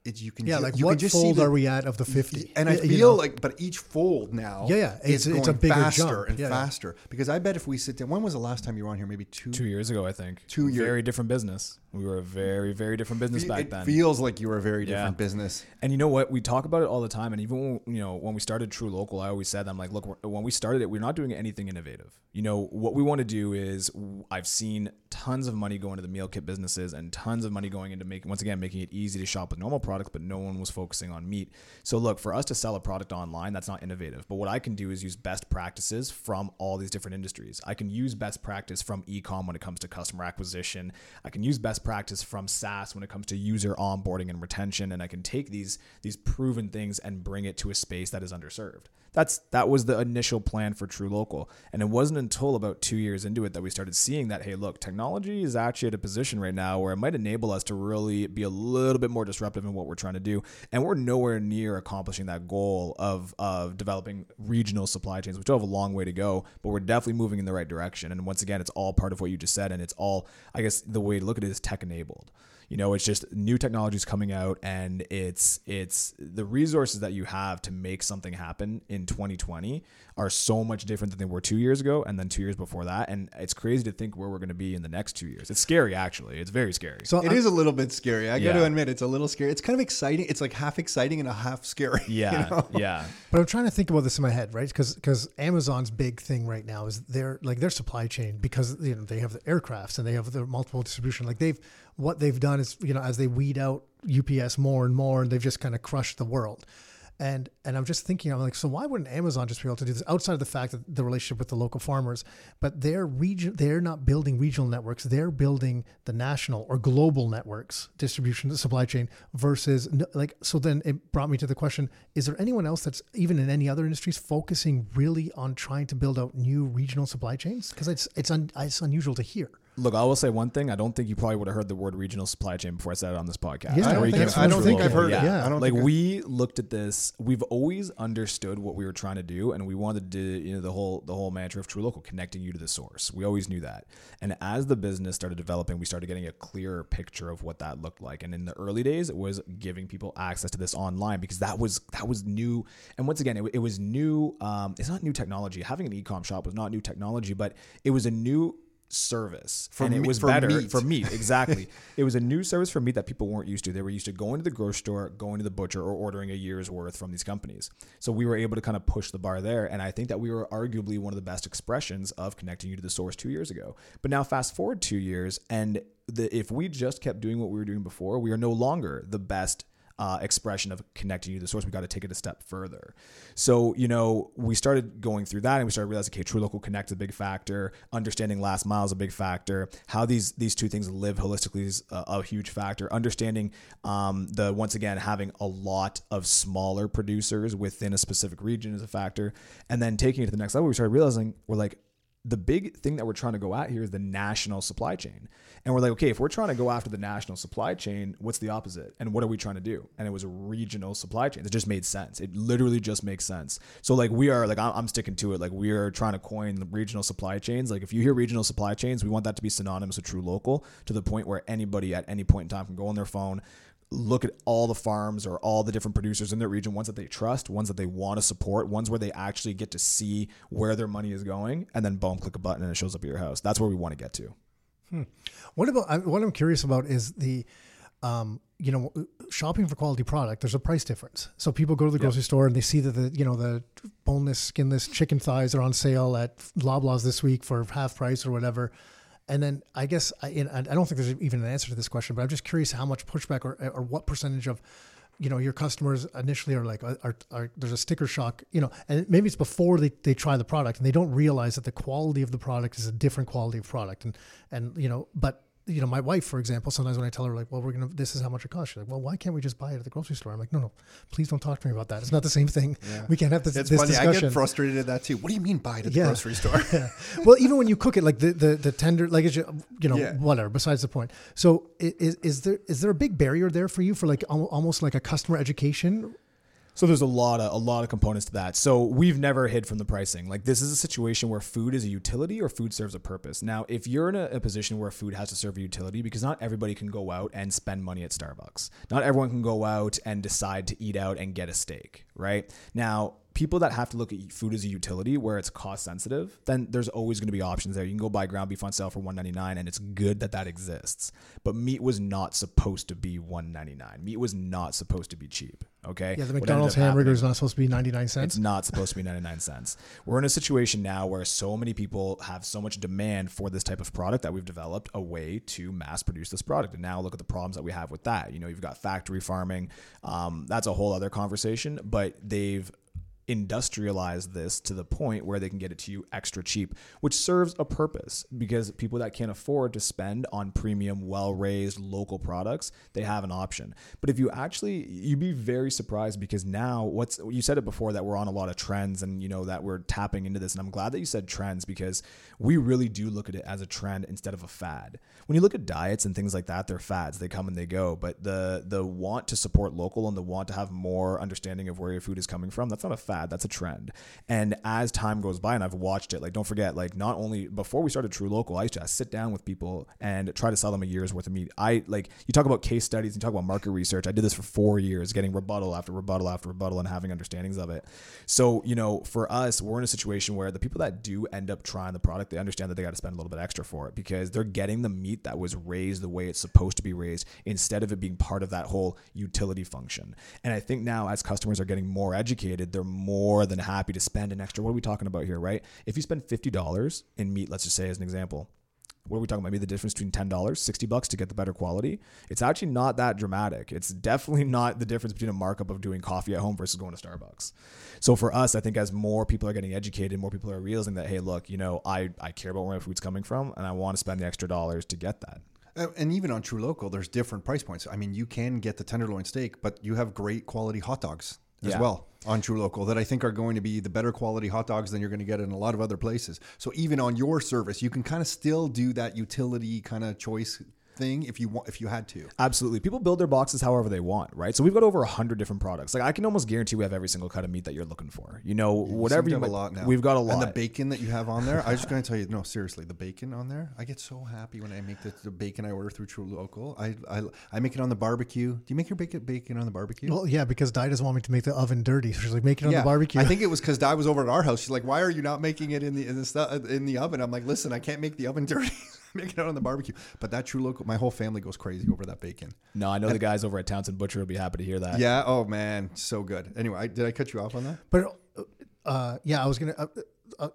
It's you can yeah, ju- like you what can just see fold the- are we at of the fifty? and I Y- you feel know? like, but each fold now, Yeah, yeah, is it's- it's a bigger faster jump. and Yeah, yeah. faster. Because I bet if we sit down, when was the last time you were on here? Maybe two. Two years ago, I think. Two year- Very different business. We were a very, very different business back it then. feels like you were a very Yeah. different business. And you know what? We talk about it all the time. And even when, you know when we started TruLocal, I always said, "I'm like, look, when we started it, we're not doing anything innovative. You know what we want to do is I've seen tons of money go into the meal kit businesses and tons of money going into making once again making it easy to shop with normal products, but no one was focusing on meat. So look, for us to sell a product online, that's not innovative. But what I can do is use best practices from all these different industries. I can use best practice from ecom when it comes to customer acquisition. I can use best practice from SaaS when it comes to user onboarding and retention, and I can take these these proven things and bring it to a space that is underserved. That's that was the initial plan for TruLocal, and it wasn't until about two years into it that we started seeing that hey, look, technology is actually at a position right now where it might enable us to really be a little bit more disruptive in what we're trying to do, and we're nowhere near accomplishing that goal of of developing regional supply chains, which still have a long way to go, but we're definitely moving in the right direction. And once again, it's all part of what you just said, and it's all I guess the way to look at it is tech enabled you know it's just new technologies coming out and it's it's the resources that you have to make something happen in 2020 are so much different than they were two years ago and then two years before that and it's crazy to think where we're going to be in the next two years it's scary actually it's very scary so It is a little bit scary. I got to admit, it's a little scary. It's kind of exciting. It's like half exciting and a half scary. you yeah know? yeah But I'm trying to think about this in my head, right? Cuz Because Amazon's big thing right now is their like their supply chain because you know they have the aircrafts and they have the multiple distribution. Like they've what they've done is you know as they weed out UPS more and more, and they've just kind of crushed the world. And and I'm just thinking, I'm like, so why wouldn't Amazon just be able to do this outside of the fact that the relationship with the local farmers? But they're region, they're not building regional networks. They're building the national or global networks, distribution, supply chain versus like. So then it brought me to the question: Is there anyone else that's even in any other industries focusing really on trying to build out new regional supply chains? Because it's it's un, it's unusual to hear. Look, I will say one thing. I don't think you probably would have heard the word regional supply chain before I said it on this podcast. Yeah, I don't think came so. from I don't think I've heard it. Yeah. I don't like we looked at this. We've always understood what we were trying to do, and we wanted to, do you know, the whole the whole mantra of TruLocal, connecting you to the source. We always knew that. And as the business started developing, we started getting a clearer picture of what that looked like. And in the early days, it was giving people access to this online because that was that was new. And once again, it, it was new. Um, it's not new technology. Having an e-com shop was not new technology, but it was a new service For and it me- was for better meat. for meat exactly. It was a new service for meat that people weren't used to. They were used to going to the grocery store going to the butcher or ordering a year's worth from these companies. So we were able to kind of push the bar there and i think that we were arguably one of the best expressions of connecting you to the source two years ago. But now fast forward two years and the, if we just kept doing what we were doing before we are no longer the best uh, expression of connecting you to the source. We got to take it a step further. So, you know, we started going through that and we started realizing, okay, TruLocal Connect is a big factor. Understanding last mile is a big factor. How these these two things live holistically is a, a huge factor. Understanding um, the once again having a lot of smaller producers within a specific region is a factor, and then taking it to the next level, we started realizing we're like the big thing that we're trying to go at here is the national supply chain. And we're like, okay, if we're trying to go after the national supply chain, what's the opposite? And what are we trying to do? And it was a regional supply chain. It just made sense. It literally just makes sense. So like we are like I'm, sticking to it. Like we are trying to coin the regional supply chains. Like if you hear regional supply chains, we want that to be synonymous with TruLocal to the point where anybody at any point in time can go on their phone look at all the farms or all the different producers in their region, ones that they trust, ones that they want to support, ones where they actually get to see where their money is going, and then boom, click a button and it shows up at your house. That's where we want to get to. What about I- what I'm curious about is the, um, you know, shopping for quality product. There's a price difference. So people go to the grocery store and they see that the you know the boneless, skinless chicken thighs are on sale at Loblaws this week for half price or whatever. And then I guess I, and I don't think there's even an answer to this question, but I'm just curious how much pushback or, or what percentage of you know your customers initially are like are, are, there's a sticker shock you know and maybe it's before they, they try the product and they don't realize that the quality of the product is a different quality of product. And and you know but you know my wife for example sometimes when i tell her like well we're gonna this is how much it costs she's like well why can't we just buy it at the grocery store i'm like no no please don't talk to me about that it's not the same thing we can't have this, It's this funny. I get frustrated at that too. What do you mean buy it at the grocery store? yeah. Well, even when you cook it, like the the, the tender, like it's, you know, Yeah. whatever. Besides the point. So, is is there is there a big barrier there for you for like almost like a customer education? So there's a lot of a lot of components to that. So we've never hid from the pricing. Like this is a situation where food is a utility or food serves a purpose. Now, if you're in a, a position where food has to serve a utility, because not everybody can go out and spend money at Starbucks. Not everyone can go out and decide to eat out and get a steak, right? Now, people that have to look at food as a utility where it's cost sensitive, then there's always going to be options there. You can go buy ground beef on sale for 199 and it's good that that exists. But meat was not supposed to be 199. Meat was not supposed to be cheap, okay? Yeah, the What McDonald's hamburger is not supposed to be ninety nine cents. it's not supposed to be 99 cents. We're in a situation now where so many people have so much demand for this type of product that we've developed a way to mass produce this product. And now look at the problems that we have with that. You know, you've got factory farming. Um, that's a whole other conversation, but they've industrialize this to the point where they can get it to you extra cheap, which serves a purpose because people that can't afford to spend on premium, well raised local products, they have an option. But if you actually, you'd be very surprised because now what's, you said it before that we're on a lot of trends and you know that we're tapping into this. And I'm glad that you said trends because we really do look at it as a trend instead of a fad. When you look at diets and things like that, they're fads, they come and they go. But the, the want to support local and the want to have more understanding of where your food is coming from, that's not a fad, that's a trend. And as time goes by, and I've watched it, like don't forget, like not only before we started TruLocal, I used to sit down with people and try to sell them a year's worth of meat. I like you talk about case studies, you talk about market research. I did this for four years, getting rebuttal after rebuttal after rebuttal and having understandings of it. So, you know, for us, we're in a situation where the people that do end up trying the product, they understand that they got to spend a little bit extra for it because they're getting the meat that was raised the way it's supposed to be raised instead of it being part of that whole utility function. And I think now as customers are getting more educated, they're more than happy to spend an extra. What are we talking about here, right? If you spend $50 in meat, let's just say as an example, what are we talking about? Maybe the difference between ten dollars, sixty bucks to get the better quality. It's actually not that dramatic. It's definitely not the difference between a markup of doing coffee at home versus going to Starbucks. So for us, I think as more people are getting educated, more people are realizing that hey, look, you know, I I care about where my food's coming from, and I want to spend the extra dollars to get that. Uh, And even on TruLocal, there's different price points. I mean, you can get the tenderloin steak, but you have great quality hot dogs as Yeah. well on TruLocal that I think are going to be the better quality hot dogs than you're going to get in a lot of other places. So even on your service, you can kind of still do that utility kind of choice thing if you want if you had to. Absolutely. People build their boxes however they want, right? So we've got over 100 different products. Like I can almost guarantee we have every single cut of meat that you're looking for. You know, whatever Seem to you have might- a lot now. We've got a lot. And the bacon that you have on there, I was just going to tell you, no, seriously, the bacon on there, I get so happy when I make the, the bacon I order through TruLocal. I, I I make it on the barbecue. Do you make your bacon bacon on the barbecue? Well, yeah, because Di doesn't want me to make the oven dirty. So she's like, make it on the barbecue. I think it was because Di was over at our house. She's like, "Why are you not making it in the in the stu- in the oven?" I'm like, "Listen, I can't make the oven dirty. make it out on the barbecue." But that TruLocal, my whole family goes crazy over that bacon. no, I know the guys over at Townsend Butcher will be happy to hear that. Yeah. Oh man, so good. Anyway, I, did I cut you off on that? But uh, yeah, I was gonna uh,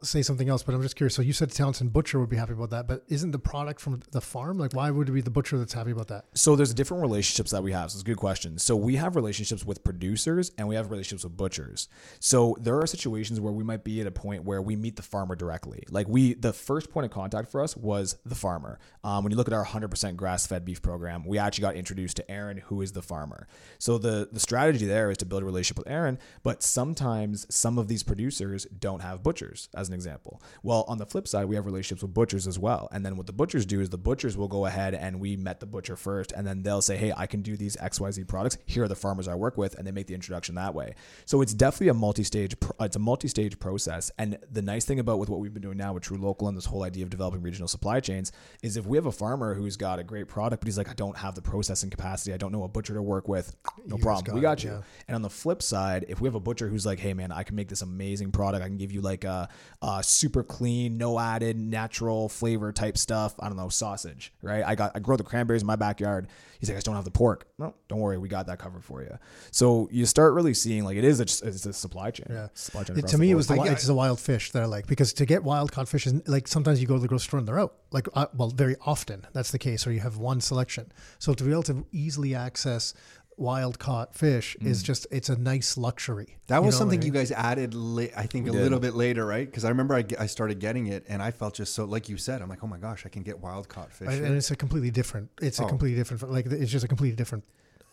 say something else, but I'm just curious. So you said Townsend Butcher would be happy about that, but isn't the product from the farm? Like, why would it be the butcher that's happy about that? So there's different relationships that we have. So it's a good question. So we have relationships with producers and we have relationships with butchers. So there are situations where we might be at a point where we meet the farmer directly. Like we, the first point of contact for us was the farmer. Um, when you look at our 100% grass-fed beef program, we actually got introduced to Aaron, who is the farmer. So the the strategy there is to build a relationship with Aaron. But sometimes some of these producers don't have butchers, as an example. Well, on the flip side, we have relationships with butchers as well. And then what the butchers do is the butchers will go ahead and we met the butcher first, and then they'll say, "Hey, I can do these X Y Z products. Here are the farmers I work with," and they make the introduction that way. So it's definitely a multi-stage. Uh, it's a multi-stage process. And the nice thing about with what we've been doing now with TruLocal and this whole idea of developing regional supply chains is if we have a farmer who's got a great product, but he's like, "I don't have the processing capacity. I don't know a butcher to work with." No You problem. got We it, got you. yeah. And on the flip side, if we have a butcher who's like, "Hey, man, I can make this amazing product. I can give you like a, a super clean, no added, natural flavor type stuff. I don't know, sausage, right? I got I grow the cranberries in my backyard. He's like, I just don't have the pork. No, don't worry, we got that covered for you. So you start really seeing like it is a, it's a supply chain. Yeah. supply chain. It- across to the me, it was the I it's the wild fish that I like because to get wild caught fish is like sometimes you go to the grocery store and they're out. Like, uh, well, very often that's the case, or you have one selection. So to be able to easily access wild caught fish is mm. just it's a nice luxury. That You was know something what I you guys added, la- I think, a did. little bit later, right? Because I remember I, I started getting it, and I felt just so, like you said, I'm like, oh my gosh, I can get wild caught fish. Right, and it's a completely different. It's a Oh. completely different. Like it's just a completely different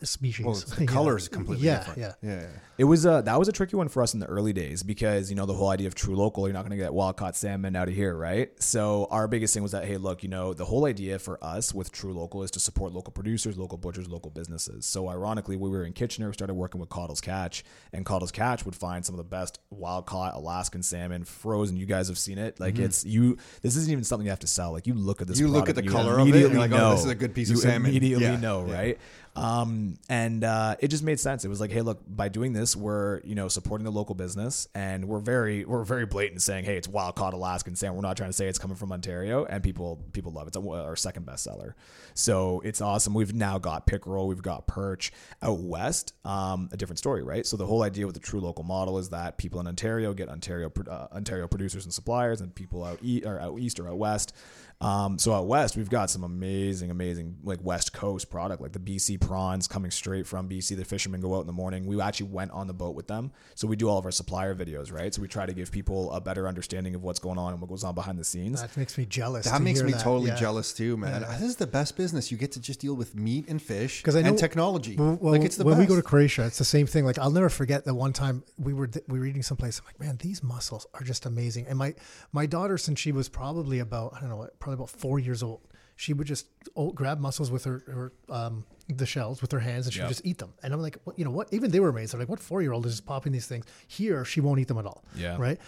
species. well, it's- the Yeah. color is completely yeah, different. Yeah, yeah, yeah. It was uh that was a tricky one for us in the early days because you know the whole idea of TruLocal you're not going to get wild caught salmon out of here right so our biggest thing was that hey look you know the whole idea for us with TruLocal is to support local producers local butchers local businesses so ironically we were in Kitchener we started working with Caudle's Catch and Caudle's Catch would find some of the best wild caught Alaskan salmon frozen you guys have seen it like it's you this isn't even something you have to sell like you look at this Mm-hmm. You look at the color of it, and immediately you're like, oh, know this is a good piece of salmon. immediately Yeah, know yeah. right um, and uh, it just made sense. It was like, hey, look, by doing this, we're you know supporting the local business, and we're very we're very blatant saying, hey, it's wild caught Alaskan salmon. We're not trying to say it's coming from Ontario, and people people love it. It's our second bestseller, so it's awesome. We've now got pickerel, we've got perch out west. Um, a different story, right? So the whole idea with the TruLocal model is that people in Ontario get Ontario uh, Ontario producers and suppliers, and people out e- or out east or out west. Um, so out west, we've got some amazing, amazing like West Coast product, like the BC prawns coming straight from BC. The fishermen go out in the morning. We actually went on the boat with them, so we do all of our supplier videos, right? So we try to give people a better understanding of what's going on and what goes on behind the scenes. that makes me jealous. That to makes hear me that. totally Yeah. jealous too, man. This is the best business. You get to just deal with meat and fish 'Cause I know- and technology. Well, well, like it's the when best. we go to Croatia, it's the same thing. Like I'll never forget that one time we were we were eating someplace. I'm like, man, these mussels are just amazing. And my my daughter, since she was probably about I don't know, probably about four years old, she would just oh, grab mussels with her her um, the shells with her hands, and she Yeah. would just eat them. And I'm like, what, you know what? Even they were amazed. They're like, what four year old is just popping these things? Here, she won't eat them at all. Yeah. Right.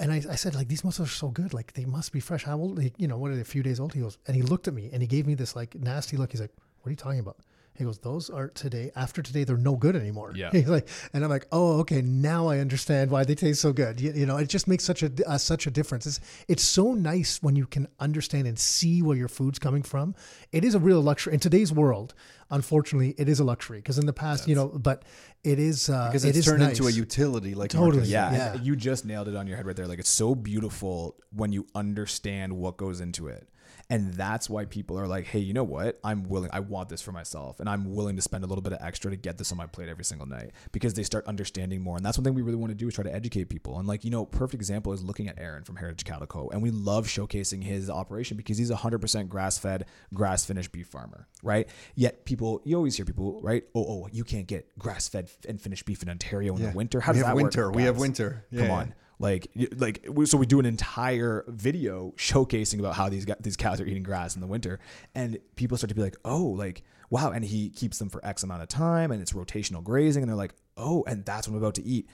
And I, I said, like, these mussels are so good. Like, they must be fresh. How old? Like, you know, what are they? A few days old. He goes, and he looked at me and he gave me this like nasty look. He's like, what are you talking about? He goes, those are today. After today, they're no good anymore. Yeah. He's like, and I'm like, oh, okay. Now I understand why they taste so good. You, you know, it just makes such a uh, such a difference. It's it's so nice when you can understand and see where your food's coming from. It is a real luxury in today's world. Unfortunately, it is a luxury because in the past, you know, but it is uh, because it it's turned nice. into a utility. Like Totally, Yeah. Yeah. you just nailed it on your head right there. Like it's so beautiful when you understand what goes into it. And that's why people are like, hey, you know what? I'm willing, I want this for myself. And I'm willing to spend a little bit of extra to get this on my plate every single night because they start understanding more. And that's one thing we really want to do is try to educate people. And like, you know, perfect example is looking at Aaron from Heritage Calico. And we love showcasing his operation because he's a 100% grass fed, grass finished beef farmer, right? Yet people, you always hear people, right? Oh, oh, you can't get grass fed and finished beef in Ontario in Yeah. the winter. How We does have that winter. work? We have winter. Come Yeah. Like, like, so we do an entire video showcasing about how these these cows are eating grass in the winter, and people start to be like, "Oh, like, wow!" And he keeps them for X amount of time, and it's rotational grazing, and they're like, "Oh," and that's what I'm about to eat.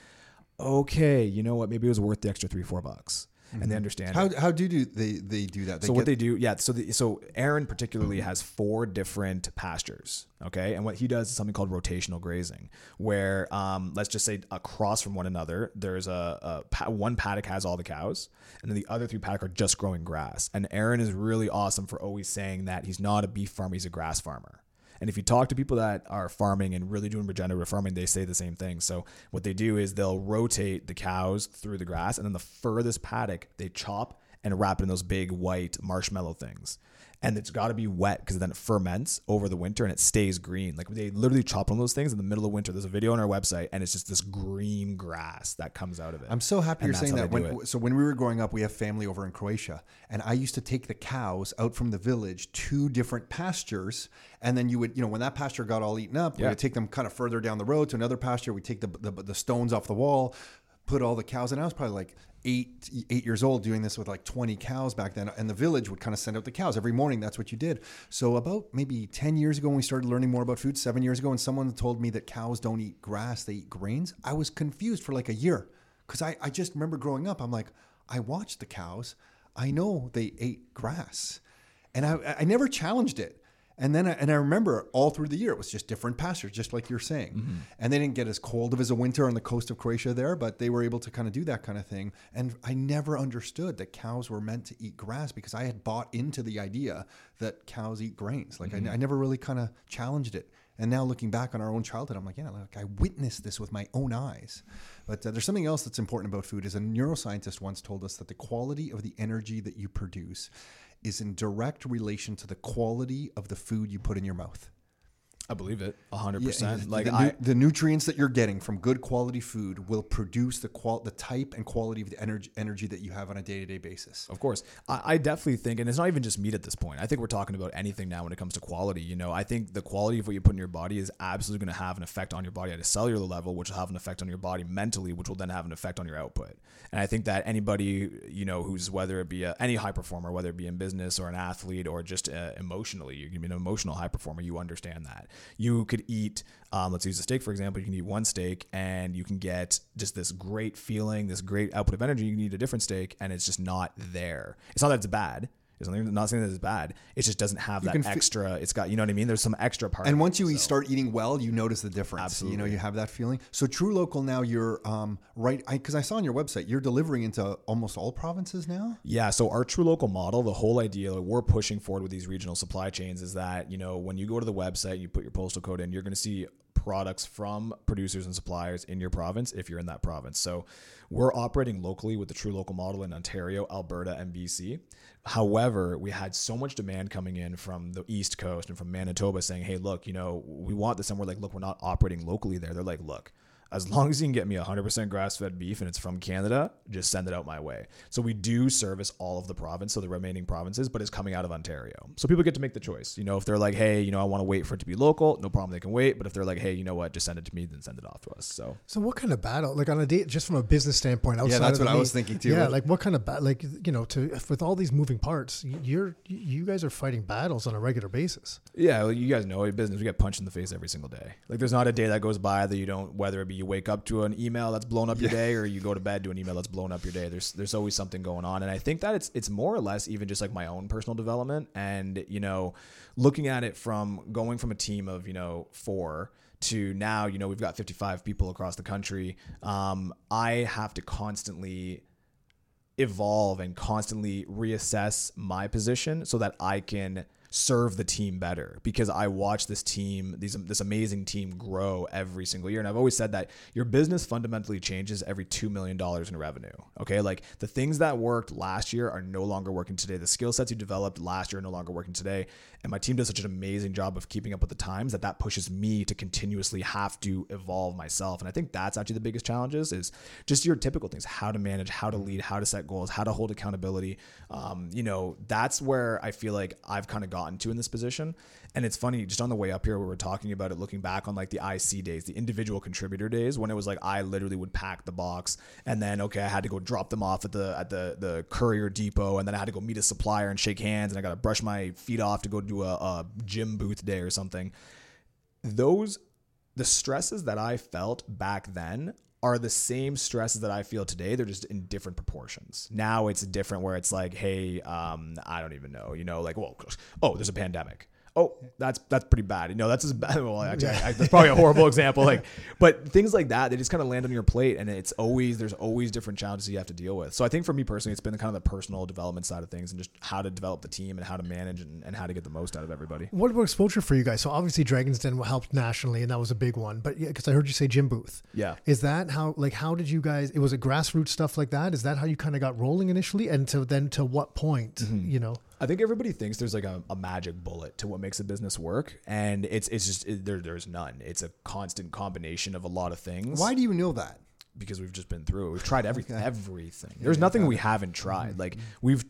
Okay, you know what? Maybe it was worth the extra three, four bucks, and they understand. How how do do they they do that? They So what they do, yeah. So the, so Aaron particularly has four different pastures. Okay, and what he does is something called rotational grazing, where um, let's just say across from one another, there's a, a one paddock has all the cows, and then the other three paddock are just growing grass. And Aaron is really awesome for always saying that he's not a beef farmer, he's a grass farmer. And if you talk to people that are farming and really doing regenerative farming, they say the same thing. So what they do is they'll rotate the cows through the grass, and then the furthest paddock they chop and wrap in those big white marshmallow things. And it's got to be wet because then it ferments over the winter and it stays green. Like they literally chop one of those things in the middle of winter. There's a video on our website, and it's just this green grass that comes out of it. I'm so happy And you're saying that. When, so when we were growing up, we have family over in Croatia, and I used to take the cows out from the village to different pastures, and then you would, you know, when that pasture got all eaten up, we would take them kind of further down the road to another pasture. We take the, the the stones off the wall, put all the cows, and I was probably like eight eight years old doing this with like 20 cows back then, and the village would kind of send out the cows every morning. That's what you did. So about maybe 10 years ago, when we started learning more about food, seven years ago, and someone told me that cows don't eat grass, they eat grains. I was confused for like a year because I, I just remember growing up, I'm like, I watched the cows. I know they ate grass. And I, I never challenged it. And then I, and I remember all through the year, it was just different pastures, just like you're saying. Mm-hmm. And they didn't get as cold of as a winter on the coast of Croatia there, but they were able to kind of do that kind of thing. And I never understood that cows were meant to eat grass because I had bought into the idea that cows eat grains. Like Mm-hmm. I, I never really kind of challenged it. And now looking back on our own childhood, I'm like, yeah, like I witnessed this with my own eyes. But uh, there's something else that's important about food. Is a neuroscientist once told us that the quality of the energy that you produce is in direct relation to the quality of the food you put in your mouth. I believe it, hundred Yeah, percent. Like the, I, the nutrients that you're getting from good quality food will produce the qual the type and quality of the energy energy that you have on a day to day basis. Of course. I, I definitely think, and it's not even just meat at this point. I think we're talking about anything now when it comes to quality. You know, I think the quality of what you put in your body is absolutely going to have an effect on your body at a cellular level, which will have an effect on your body mentally, which will then have an effect on your output. And I think that anybody, you know, who's whether it be a, any high performer, whether it be in business or an athlete or just uh, emotionally, you can be an emotional high performer, you understand that. You could eat, um, let's use a steak, for example, you can eat one steak and you can get just this great feeling, this great output of energy. You can eat a different steak and it's just not there. It's not that it's bad. It's not, not saying that it's bad. It just doesn't have that can fi- extra. it's got, you know what I mean? There's some extra part. And of it, once you so. start eating well, you notice the difference. Absolutely. You know, you have that feeling. So TruLocal now, you're um, right because I, saw on your website you're delivering into almost all provinces now. Yeah, so our TruLocal model, the whole idea that we're pushing forward with these regional supply chains is that, you know, when you go to the website, you put your postal code in, you're going to see products from producers and suppliers in your province if you're in that province. So we're operating locally with the TruLocal model in Ontario, Alberta, and BC. However, we had so much demand coming in from the East Coast and from Manitoba saying, hey, look, you know, we want this. And we're like, look, we're not operating locally there. They're like, look, as long as you can get me 100% grass-fed beef and it's from Canada, just send it out my way. So we do service all of the province, so the remaining provinces, but it's coming out of Ontario. So people get to make the choice. You know, if they're like, hey, you know, I want to wait for it to be local, no problem, they can wait. But if they're like, hey, you know what, just send it to me, then send it off to us. So So what kind of battle, like on a date, just from a business standpoint, outside yeah, that's of what the I was thinking too. Yeah, like what kind of bat, like you know, to with all these moving parts, you're you guys are fighting battles on a regular basis. Yeah, well, you guys know in business we get punched in the face every single day. Like there's not a day that goes by that you don't whether it be you wake up to an email that's blown up your day or you go to bed to an email that's blown up your day. There's there's always something going on. And I think that it's it's more or less even just like my own personal development and you know, looking at it from going from a team of, you know, 4 to now, you know, we've got 55 people across the country. Um, I have to constantly evolve and constantly reassess my position so that I can serve the team better because I watch this team, these this amazing team grow every single year. And I've always said that your business fundamentally changes every two million dollars in revenue. Okay, like the things that worked last year are no longer working today. The skill sets you developed last year are no longer working today. And my team does such an amazing job of keeping up with the times that that pushes me to continuously have to evolve myself. And I think that's actually the biggest challenges is just your typical things: how to manage, how to lead, how to set goals, how to hold accountability. Um, you know, that's where I feel like I've kind of gotten to in this position. And it's funny, just on the way up here, we were talking about it, looking back on like the IC days, the individual contributor days, when it was like I literally would pack the box, and then okay, I had to go drop them off at the at the the courier depot, and then I had to go meet a supplier and shake hands, and I got to brush my feet off to go do a, a gym booth day or something. Those the stresses that I felt back then are the same stresses that I feel today. They're just in different proportions. Now it's different where it's like, hey, um, I don't even know, you know, like, well, oh, there's a pandemic oh, that's that's pretty bad. You know, that's as bad. Well, actually, I, I, that's probably a horrible example. Like, but things like that, they just kind of land on your plate, and it's always there's always different challenges you have to deal with. So I think for me personally, it's been kind of the personal development side of things, and just how to develop the team and how to manage and, and how to get the most out of everybody. What about exposure for you guys? So obviously, Dragons Den helped nationally, and that was a big one. But yeah, because I heard you say gym booth. Yeah. Is that how? Like, how did you guys? It was a grassroots stuff like that. Is that how you kind of got rolling initially, and to then to what point? Mm-hmm. You know. I think everybody thinks there's like a, a, magic bullet to what makes a business work, and it's it's just it, there there's none. It's a constant combination of a lot of things. Why do you know that? Because we've just been through it. We've tried everything. Okay. Everything. There's yeah, nothing we it. haven't tried. Mm-hmm. Like we've,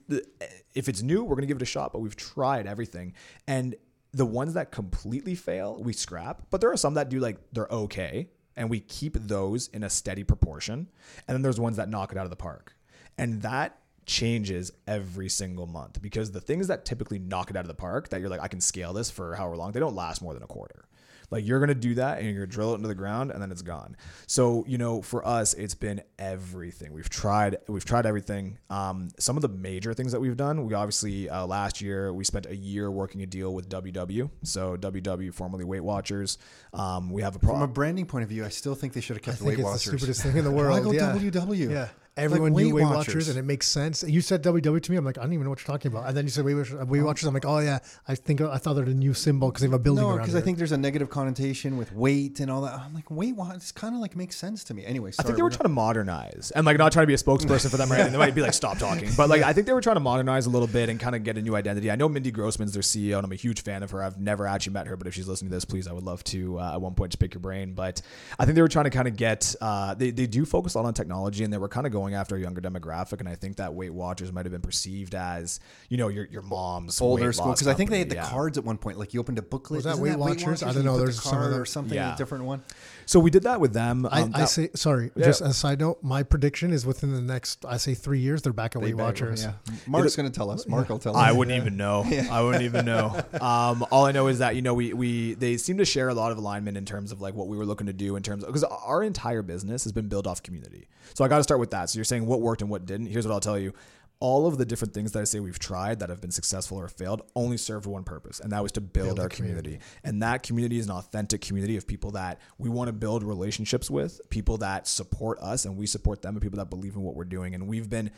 if it's new, we're gonna give it a shot. But we've tried everything, and the ones that completely fail, we scrap. But there are some that do like they're okay, and we keep those in a steady proportion. And then there's ones that knock it out of the park, and that changes every single month because the things that typically knock it out of the park that you're like, I can scale this for however long, they don't last more than a quarter. Like you're gonna do that and you're gonna drill it into the ground and then it's gone. So you know, for us, it's been everything. We've tried, we've tried everything. Um, some of the major things that we've done, we obviously uh, last year we spent a year working a deal with WW. So WW, formerly Weight Watchers. Um, we have a problem. From a branding point of view, I still think they should have kept I the Weight Watchers. The stupidest thing in the world. Why go yeah. WW? Yeah everyone like knew Weight, Watchers. Watchers. and it makes sense. You said WW to me, I'm like, I don't even know what you're talking about. And then you said Weight Watchers, Weight Watchers. I'm like, oh yeah, I think I thought they're a new symbol because they have a building. No, because I think there's a negative connotation with weight and all that. I'm like, Weight Watchers kind of like makes sense to me. Anyway, sorry, I think they were trying to modernize and like not trying to be a spokesperson for them. Right? They might be like, stop talking. But like, I think they were trying to modernize a little bit and kind of get a new identity. I know Mindy Grossman's their CEO, and I'm a huge fan of her. I've never actually met her, but if she's listening to this, please, I would love to uh, at one point just pick your brain. But I think they were trying to kind of get. Uh, they they do focus a lot on technology, and they were kind of going after a younger demographic, and I think that that Weight Watchers might have been perceived as, you know, your your mom's older school. Because I think they had the yeah. cards at one point. Like you opened a booklet. Was that, Weight, that Watchers? Weight Watchers? I don't know. There's some other or something yeah. different one. So we did that with them. Um, I, I that, say sorry. Yeah. Just a side note. My prediction is within the next, I say three years, they're back at they Weight Watchers. Yeah. Marc's going to tell us. Marc will tell us. I wouldn't even know. I wouldn't even know. Um, all I know is that you know we we they seem to share a lot of alignment in terms of like what we were looking to do in terms of because our entire business has been built off community. So I got to start with that. So you're saying what worked and what didn't. Here's what I'll tell you all of the different things that I say we've tried that have been successful or failed only served one purpose, and that was to build, build our community. community. And that community is an authentic community of people that we want to build relationships with, people that support us and we support them, and people that believe in what we're doing. And we've been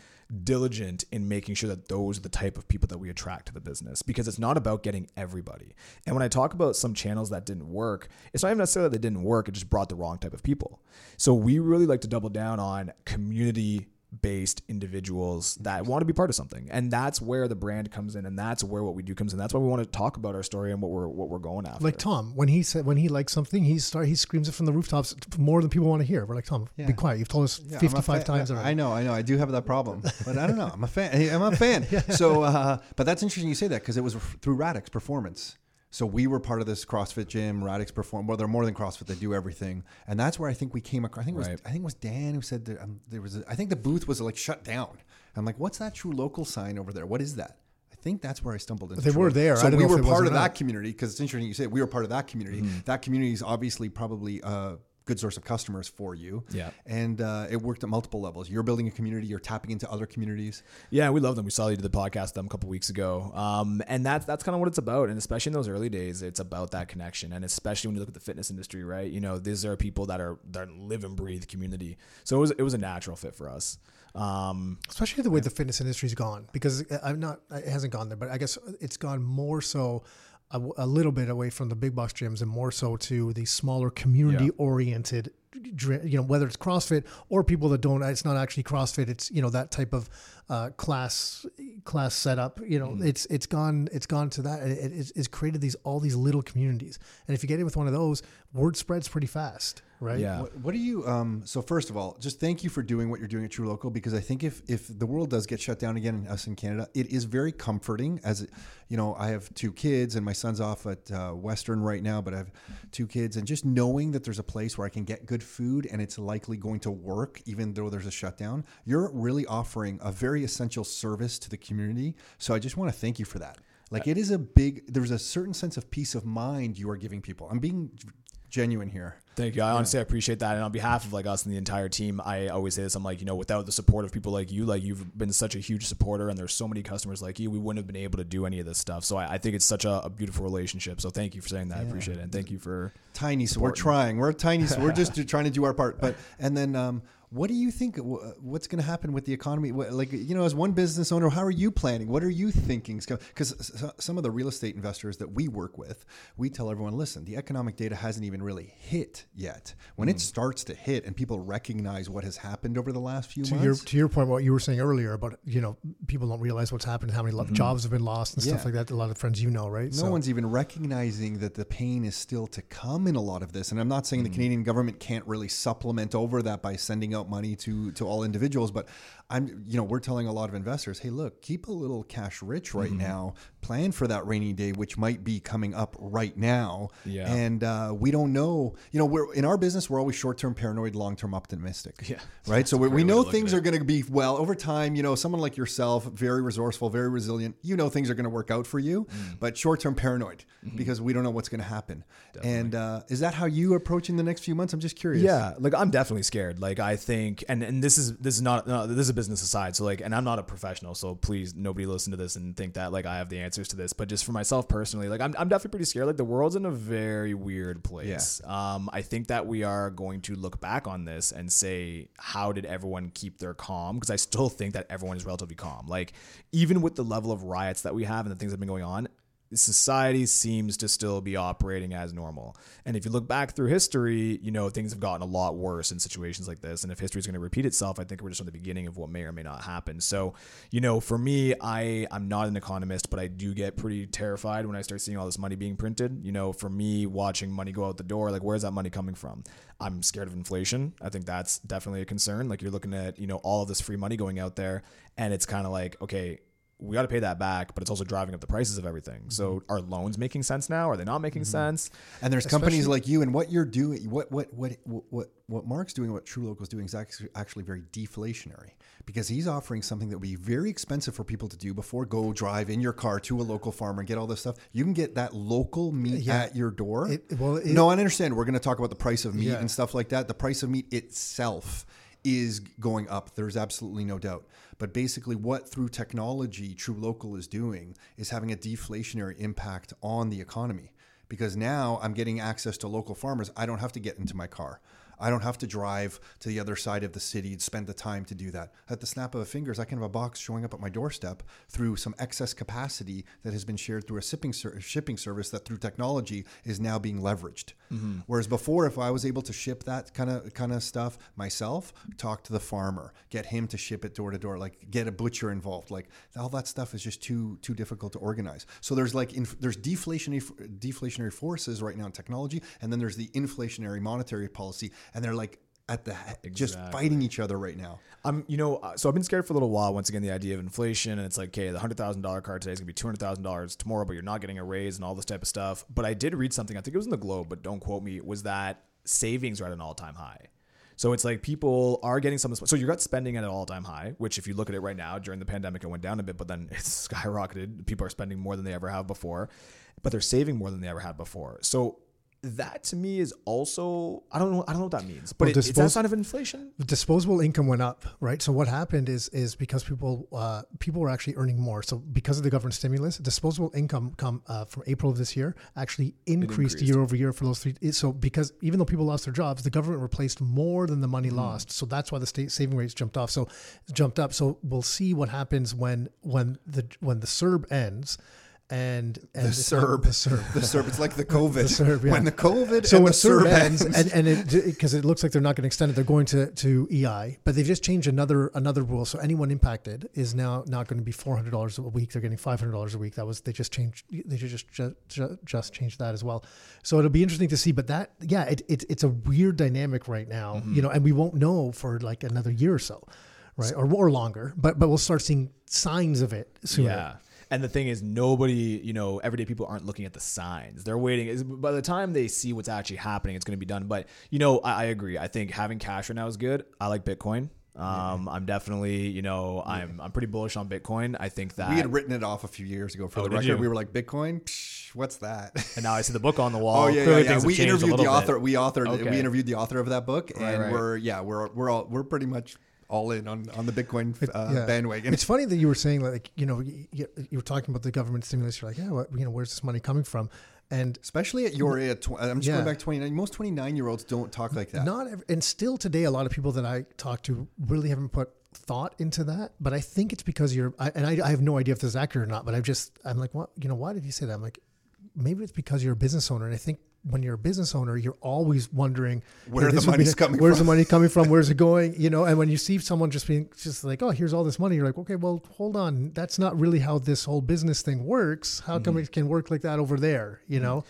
diligent in making sure that those are the type of people that we attract to the business because it's not about getting everybody. And when I talk about some channels that didn't work, it's not even necessarily that they didn't work, it just brought the wrong type of people. So we really like to double down on community based individuals that want to be part of something. And that's where the brand comes in and that's where what we do comes in. That's why we want to talk about our story and what we're what we're going after. Like tom when he said when he likes something he start he screams it from the rooftops more than people want to hear. We're like tom yeah. be quiet. You've told us yeah, 55 times already. I know i know. I do have that problem but i don't know. I'm a fan. I'm a fan. Yeah. so uh, but that's interesting you say that because it was through radix performance so we were part of this CrossFit gym. Radix perform. Well, they're more than CrossFit. They do everything, and that's where I think we came across. I think it was right. I think it was Dan who said that um, there was. A, I think the booth was like shut down. I'm like, what's that TruLocal sign over there? What is that? I think that's where I stumbled into. They were there. So we were part of that community because it's interesting you say we were part of that community. Mm-hmm. That community is obviously probably. Uh, good source of customers for you. Yeah. And uh, it worked at multiple levels. You're building a community. You're tapping into other communities. Yeah, we love them. We saw you did the podcast them a couple weeks ago, um, and that's that's kind of what it's about. And especially in those early days, it's about that connection. And especially when you look at the fitness industry, right? You know, these are people that are that live and breathe community. So it was it was a natural fit for us. Um, especially the way the fitness industry's gone because I'm not it hasn't gone there but I guess it's gone more so a, a little bit away from the big box gyms and more so to the smaller community oriented you know whether it's CrossFit or people that don't it's not actually CrossFit it's you know that type of uh, class class setup you know mm. it's it's gone it's gone to that it, it's, it's created these all these little communities and if you get in with one of those word spreads pretty fast right? Yeah. What, what do you? Um, so first of all, just thank you for doing what you're doing at TruLocal because I think if if the world does get shut down again, in us in Canada, it is very comforting. As you know, I have two kids, and my son's off at uh, Western right now, but I have two kids, and just knowing that there's a place where I can get good food and it's likely going to work, even though there's a shutdown, you're really offering a very essential service to the community. So I just want to thank you for that. Like it is a big. There's a certain sense of peace of mind you are giving people. I'm being genuine here. Thank you. I honestly I appreciate that. And on behalf of like us and the entire team, I always say this. I'm like, you know, without the support of people like you, like you've been such a huge supporter and there's so many customers like you, we wouldn't have been able to do any of this stuff. So I, I think it's such a, a, beautiful relationship. So thank you for saying that. Yeah. I appreciate it. And thank you for tiny. So we're trying, we're tiny. So we're just trying to do our part. But, and then, um, what do you think? What's going to happen with the economy? Like, you know, as one business owner, how are you planning? What are you thinking? Because some of the real estate investors that we work with, we tell everyone, listen, the economic data hasn't even really hit yet. When mm. it starts to hit and people recognize what has happened over the last few to months. Your, to your point, what you were saying earlier about, you know, people don't realize what's happened, how many mm-hmm. jobs have been lost and yeah. stuff like that. A lot of friends you know, right? No so. one's even recognizing that the pain is still to come in a lot of this. And I'm not saying mm. the Canadian government can't really supplement over that by sending out out money to to all individuals, but I'm you know we're telling a lot of investors, hey, look, keep a little cash rich right mm-hmm. now. Plan for that rainy day, which might be coming up right now. Yeah. And uh, we don't know. You know, we're in our business, we're always short term paranoid, long term optimistic. Yeah. Right. so we know things are going to be well over time. You know, someone like yourself, very resourceful, very resilient. You know, things are going to work out for you, mm. but short term paranoid mm-hmm. because we don't know what's going to happen. Definitely. And uh, is that how you approaching the next few months? I'm just curious. Yeah. Like I'm definitely scared. Like I think, and and this is this is not no, this is a business aside. So like, and I'm not a professional, so please nobody listen to this and think that like I have the answers to this. But just for myself personally, like I'm I'm definitely pretty scared. Like the world's in a very weird place. Yeah. Um, I think that we are going to look back on this and say, how did everyone keep their calm? Because I still think that everyone is relatively calm. Like even with the level of riots that we have and the things that have been going on, society seems to still be operating as normal. And if you look back through history, you know, things have gotten a lot worse in situations like this. And if history is going to repeat itself, I think we're just on the beginning of what may or may not happen. So, you know, for me, I, I'm not an economist, but I do get pretty terrified when I start seeing all this money being printed. You know, for me, watching money go out the door, like, where's that money coming from? I'm scared of inflation. I think that's definitely a concern. Like, you're looking at, you know, all of this free money going out there, and it's kind of like, okay, we got to pay that back, but it's also driving up the prices of everything. So mm-hmm. are loans making sense now? Are they not making mm-hmm. sense? And there's Especially, companies like you and what you're doing, what what what what what Marc's doing, what TruLocal is doing is actually very deflationary because he's offering something that would be very expensive for people to do before go drive in your car to a local farmer and get all this stuff. You can get that local meat yeah. at your door. It, well, it, no, I understand. We're going to talk about the price of meat yeah. and stuff like that. The price of meat itself is going up. There's absolutely no doubt. But basically, what through technology TruLocal is doing is having a deflationary impact on the economy. Because now I'm getting access to local farmers. I don't have to get into my car. I don't have to drive to the other side of the city and spend the time to do that. At the snap of a fingers, I can have a box showing up at my doorstep through some excess capacity that has been shared through a shipping shipping service that through technology is now being leveraged. Mm-hmm. Whereas before, if I was able to ship that kind of kind of stuff myself, talk to the farmer, get him to ship it door to door, like get a butcher involved, like all that stuff is just too too difficult to organize. So there's like inf- there's deflationary deflationary forces right now in technology, and then there's the inflationary monetary policy and they're like at the exactly. just fighting each other right now. I'm, you know, uh, so I've been scared for a little while. Once again, the idea of inflation, and it's like, okay, the hundred thousand dollar car today is gonna be two hundred thousand dollars tomorrow, but you're not getting a raise and all this type of stuff. But I did read something. I think it was in the Globe, but don't quote me. Was that savings are at an all time high? So it's like people are getting some. So you got spending at an all time high, which if you look at it right now during the pandemic, it went down a bit, but then it's skyrocketed. People are spending more than they ever have before, but they're saving more than they ever had before. So that to me is also I don't know I don't know what that means, but Well, it, is that sign of inflation? Disposable income went up, right? So what happened is is because people uh, people were actually earning more. So because of the government stimulus, disposable income come uh, from April of this year actually increased, increased. year over year for those three. So because even though people lost their jobs, the government replaced more than the money Hmm. lost. So that's why the state saving rates jumped off. So jumped up. So we'll see what happens when when the when the CERB ends. And, and The not- the CERB, The CERB, it's like the COVID. CERB, yeah. When the COVID so and when the CERB CERB ends, and, and it because it looks like they're not going to extend it, they're going to to EI, but they've just changed another another rule. So anyone impacted is now not going to be four hundred dollars a week; they're getting five hundred dollars a week. That was they just changed they just just just, just changed that as well. So it'll be interesting to see. But that yeah, it, it it's a weird dynamic right now, Mm-hmm. you know, and we won't know for like another year or so, right, or or longer. But but we'll start seeing signs of it sooner. Yeah. And the thing is, nobody, you know, everyday people aren't looking at the signs. They're waiting. By the time they see what's actually happening, it's going to be done. But you know, I, I agree. I think having cash right now is good. I like Bitcoin. Um, I'm definitely, you know, I'm I'm pretty bullish on Bitcoin. I think that We had written it off a few years ago for Oh, the did record. you? We were like, Bitcoin? Psh, what's that? and now I see the book on the wall. Oh yeah, yeah, Clearly yeah. things have We changed a interviewed the little author. bit. We authored. Okay. We interviewed the author of that book, and right. we're yeah, we're we're all we're pretty much all in on on the Bitcoin uh, Yeah. bandwagon. It's funny that you were saying like you know you, you were talking about the government stimulus. You're like, yeah, what, you know, where's this money coming from? And Especially at your age. Tw- I'm just Yeah. going back 29. Most 29 year olds don't talk like that. not and still today, a lot of people that I talk to really haven't put thought into that. But I think it's because you're, I, and I, I have no idea if this is accurate or not. But I've just, I'm like, what, you know, why did he say that? I'm like, maybe it's because you're a business owner, and I think. When you're a business owner, you're always wondering Where the would be coming Where's from? the money coming from? Where's it going? You know, and when you see someone just being just like, "Oh, here's all this money," you're like, "Okay, well, hold on. That's not really how this whole business thing works. How Mm-hmm. come it can work like that over there?" You know,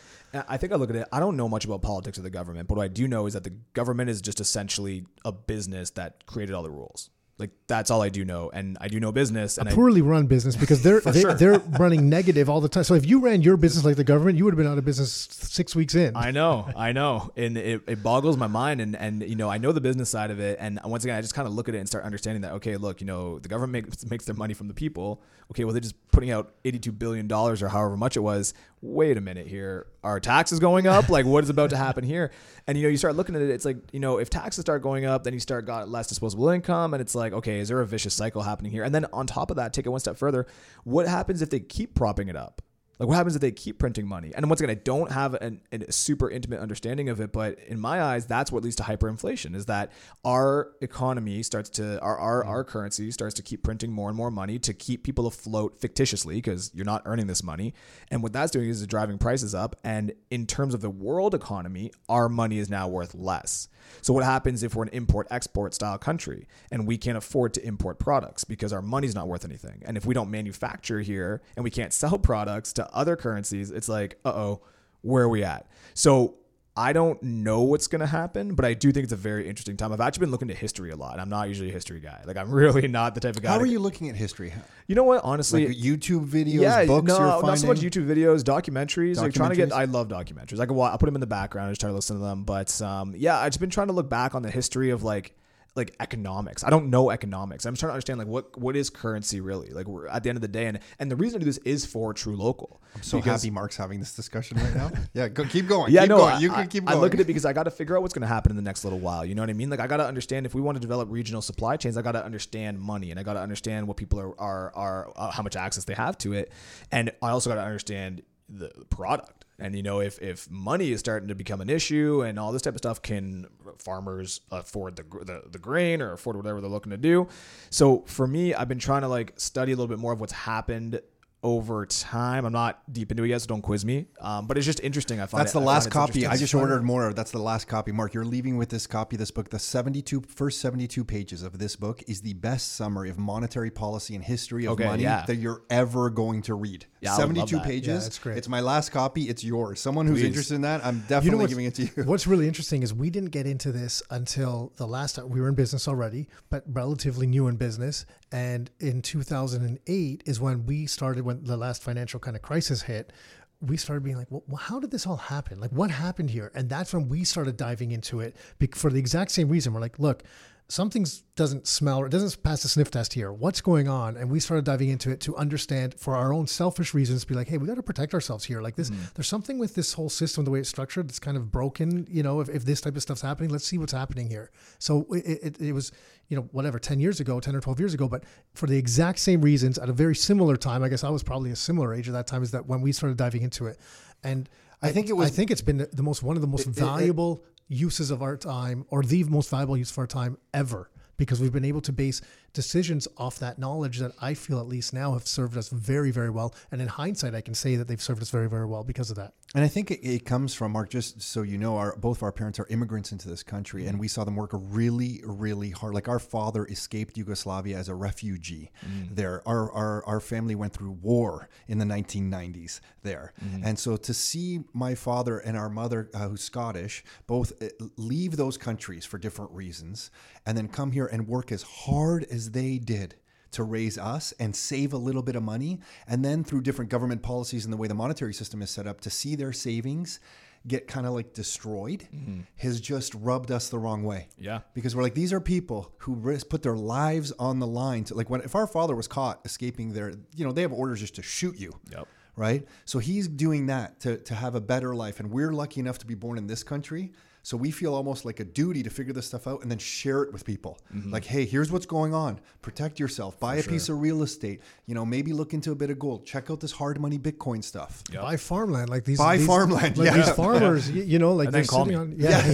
I think I look at it. I don't know much about politics or the government, but what I do know is that the government is just essentially a business that created all the rules. Like that's all I do know, and I do know business. And I, poorly run business because they're they, they're running negative all the time. So if you ran your business like the government, you would have been out of business six weeks in. I know, I know, and it, it boggles my mind. And and you know, I know the business side of it, and once again, I just kind of look at it and start understanding that okay, look, you know, the government makes, makes their money from the people. Okay, well, they're just putting out eighty-two billion dollars or however much it was. Wait a minute here, are taxes going up? Like, what is about to happen here? And you know, you start looking at it. It's like you know, if taxes start going up, then you start got less disposable income, and it's like, okay, is there a vicious cycle happening here? And then on top of that, take it one step further. What happens if they keep propping it up? Like, what happens if they keep printing money? And once again, I don't have an, a super intimate understanding of it, but in my eyes, that's what leads to hyperinflation. Is that our economy starts to our our, mm-hmm. our currency starts to keep printing more and more money to keep people afloat fictitiously because you're not earning this money, and what that's doing is driving prices up. And in terms of the world economy, our money is now worth less. So what happens if we're an import export style country and we can't afford to import products because our money's not worth anything? And if we don't manufacture here and we can't sell products to other currencies, it's like, uh-oh, where are we at? So I don't know what's going to happen, but I do think it's a very interesting time. I've actually been looking to history a lot. And I'm not usually a history guy. Like I'm really not the type of guy. How to- are you looking at history? You know what? Honestly, Like YouTube videos, yeah, books no, you're finding? not so much YouTube videos, documentaries. documentaries. Like trying to get. I love documentaries. I could watch, I put them in the background. I just try to listen to them. But um, yeah, I've just been trying to look back on the history of like like economics. I don't know economics. I'm trying to understand like what what is currency really like. We're at the end of the day, and and the reason I do this is for TruLocal. I'm so Because- happy Marc's having this discussion right now. yeah, go, keep going. Yeah, keep no, going. I, you can keep I going. look at it because I got to figure out what's going to happen in the next little while. You know what I mean? Like I got to understand if we want to develop regional supply chains, I got to understand money, and I got to understand what people are are are uh, how much access they have to it, and I also got to understand the product. And you know, if if money is starting to become an issue and all this type of stuff, can farmers afford the the, the grain or afford whatever they're looking to do? So for me, I've been trying to like study a little bit more of what's happened over time. I'm not deep into it yet, so don't quiz me. Um, but it's just interesting. I find That's it- the I last find copy. I just ordered more. That's the last copy. Marc, you're leaving with this copy of this book. The 72 first 72 pages of this book is the best summary of monetary policy and history of Okay, money yeah. that you're ever going to read. Yeah, I would love 72 pages. Yeah, it's great. It's my last copy. It's yours. Someone who's Please. interested in that, I'm definitely you know giving it to you. what's really interesting is we didn't get into this until the last time we were in business already, but relatively new in business. And in 2008 is when we started when the last financial kind of crisis hit. We started being like, well, how did this all happen? Like, what happened here? And that's when we started diving into it for the exact same reason. We're like, look, something's doesn't smell or it doesn't pass the sniff test here. What's going on? And we started diving into it to understand for our own selfish reasons, be like, hey, we got to protect ourselves here. Like this, mm-hmm. there's something with this whole system, the way it's structured, that's kind of broken. You know, if, if this type of stuff's happening, let's see what's happening here. So it, it, it was, you know, whatever, 10 years ago, 10 or 12 years ago, but for the exact same reasons at a very similar time, I guess I was probably a similar age at that time, is that when we started diving into it. And I think it was- I think it's been the most, one of the most it- valuable uses of our time or the most valuable use of our time ever because we've been able to base decisions off that knowledge that I feel at least now have served us very, very well. And in hindsight, I can say that they've served us very, very well because of that. And I think it, it comes from Marc. Just so you know, our both of our parents are immigrants into this country, Mm-hmm. and we saw them work really, really hard. Like our father escaped Yugoslavia as a refugee. Mm. There, our, our our family went through war in the 1990s there, Mm-hmm. and so to see my father and our mother, uh, who's Scottish, both uh, leave those countries for different reasons, and then come here and work as hard as they did to raise us and save a little bit of money. And then through different government policies and the way the monetary system is set up to see their savings get kind of like destroyed mm-hmm. has just rubbed us the wrong way. Yeah. Because we're like, these are people who risk, put their lives on the line. To, like when, if our father was caught escaping there, you know, they have orders just to shoot you. Yep. Right. So he's doing that to, to have a better life. And we're lucky enough to be born in this country. So we feel almost like a duty to figure this stuff out and then share it with people. Mm-hmm. Like, hey, here's what's going on. Protect yourself. Buy a piece of real estate. You know, maybe look into a bit of gold. Check out this hard money Bitcoin stuff. Yep. Buy farmland like these. Buy these- farmland, like yeah. these farmers. You, you know, like And they're sitting me. on. Yeah,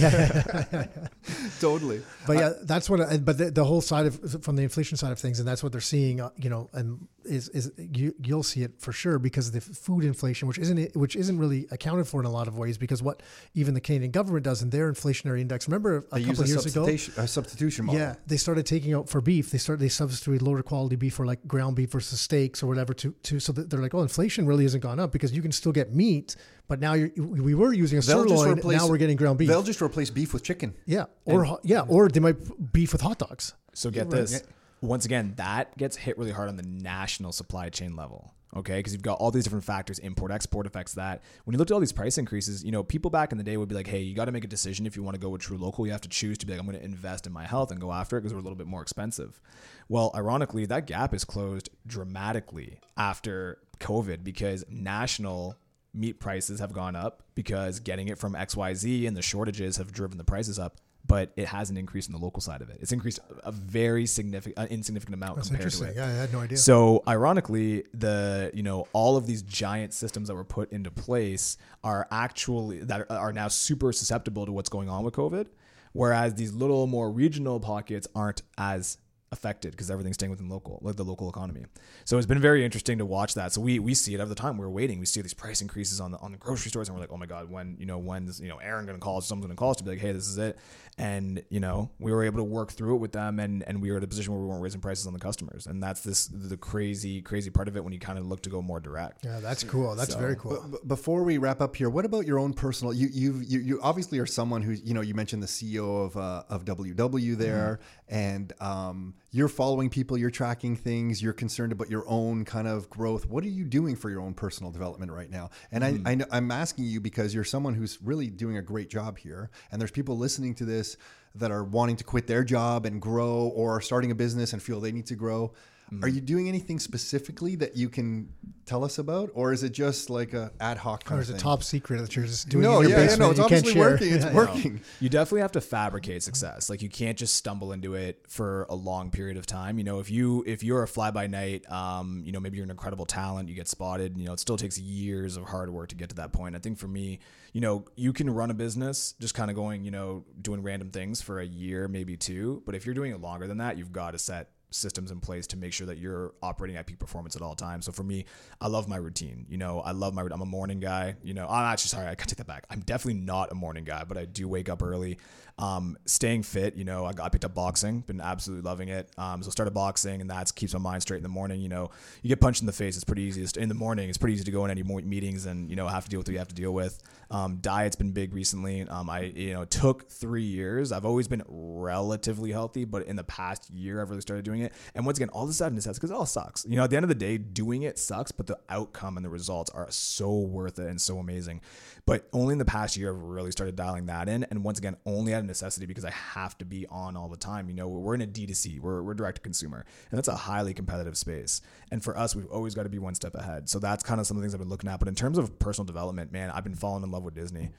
yeah. Totally. But yeah, that's what. I, but the, the whole side of from the inflation side of things, and that's what they're seeing. Uh, you know, and is is you you'll see it for sure because of the food inflation, which isn't which isn't really accounted for in a lot of ways. Because what even the Canadian government does in their inflationary index. Remember a They use couple a of years ago. a substitution model. Yeah, they started taking out for beef. They started they substituted lower quality beef for like ground beef versus steaks or whatever. To to so that they're like, oh, inflation really hasn't gone up because you can still get meat, but now you're, we were using a they'll sirloin. Replace, now we're getting ground beef. They'll just replace beef with chicken. Yeah, or ho- yeah, or they might beef with hot dogs. So get this. Once again, that gets hit really hard on the national supply chain level. Okay, because you've got all these different factors, import, export affects that. When you looked at all these price increases, you know, people back in the day would be like, "Hey, you got to make a decision if you want to go with TruLocal. You have to choose to be like, I'm going to invest in my health and go after it because we're a little bit more expensive." Well, ironically, that gap is closed dramatically after COVID because national meat prices have gone up because getting it from XYZ and the shortages have driven the prices up, but it hasn't increased in the local side of it. It's increased a very significant, uh, insignificant amount That's compared to interesting. it. Yeah, I had no idea. So ironically, the you know all of these giant systems that were put into place are actually that are now super susceptible to what's going on with COVID, whereas these little more regional pockets aren't as affected because everything's staying within local like the local economy. So it's been very interesting to watch that. So we we see it every the time we're waiting. We see these price increases on the on the grocery stores, and we're like, oh my god, when you know when's you know Aaron gonna call us, someone's gonna call us to be like, hey, this is it. And you know we were able to work through it with them, and and we were at a position where we weren't raising prices on the customers, and that's this the crazy crazy part of it when you kind of look to go more direct. yeah, that's cool. That's So- very cool. B- before we wrap up here, what about your own personal? You you you, you obviously are someone who you know you mentioned the CEO of uh, of WW there, and um, you're following people, you're tracking things, you're concerned about your own kind of growth. What are you doing for your own personal development right now? And I, hmm. I know, I'm asking you because you're someone who's really doing a great job here, and there's people listening to this that are wanting to quit their job and grow, or are starting a business and feel they need to grow. Are you doing anything specifically that you can tell us about, or is it just like a ad hoc kind Or of is it top secret that you're just doing no, in your yeah, yeah, no, it's you can't obviously share? working. It's Yeah, yeah. working. You definitely have to fabricate success. Like you can't just stumble into it for a long period of time. You know, if you if you're a fly by night, um, you know, maybe you're an incredible talent, you get spotted. You know, it still takes years of hard work to get to that point. I think for me, you know, you can run a business just kind of going, you know, doing random things for a year, maybe two. But if you're doing it longer than that, you've got to set systems in place to make sure that you're operating at peak performance at all times. So for me, I love my routine. You know, I love my. I'm a morning guy. You know, I'm actually sorry, I can take that back. I'm definitely not a morning guy, but I do wake up early. Um, staying fit. You know, I, got, I picked up boxing. Been absolutely loving it. Um, so started boxing, and that keeps my mind straight in the morning. You know, you get punched in the face. It's pretty easy. In the morning, it's pretty easy to go in any meetings and you know have to deal with what you have to deal with. Um, diet's been big recently. Um, I you know took three years. I've always been relatively healthy, but in the past year, I've really started doing it. And once again, all out of necessity because it all sucks. You know, at the end of the day, doing it sucks, but the outcome and the results are so worth it and so amazing. But only in the past year, I've really started dialing that in. And once again, only out of necessity because I have to be on all the time. You know, we're in a D2C, we're, we're direct to consumer, and that's a highly competitive space. And for us, we've always got to be one step ahead. So that's kind of some of the things I've been looking at. But in terms of personal development, man, I've been falling in love with Disney.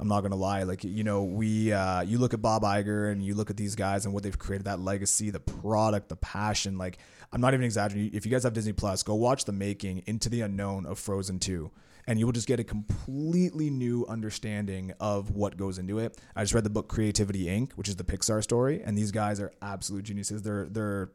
I'm not gonna lie. Like you know, we uh, you look at Bob Iger and you look at these guys and what they've created, that legacy, the product, the passion. Like I'm not even exaggerating. If you guys have Disney Plus, go watch the making Into the Unknown of Frozen 2 and you will just get a completely new understanding of what goes into it. I just read the book Creativity Inc., which is the Pixar story, and these guys are absolute geniuses. They're they're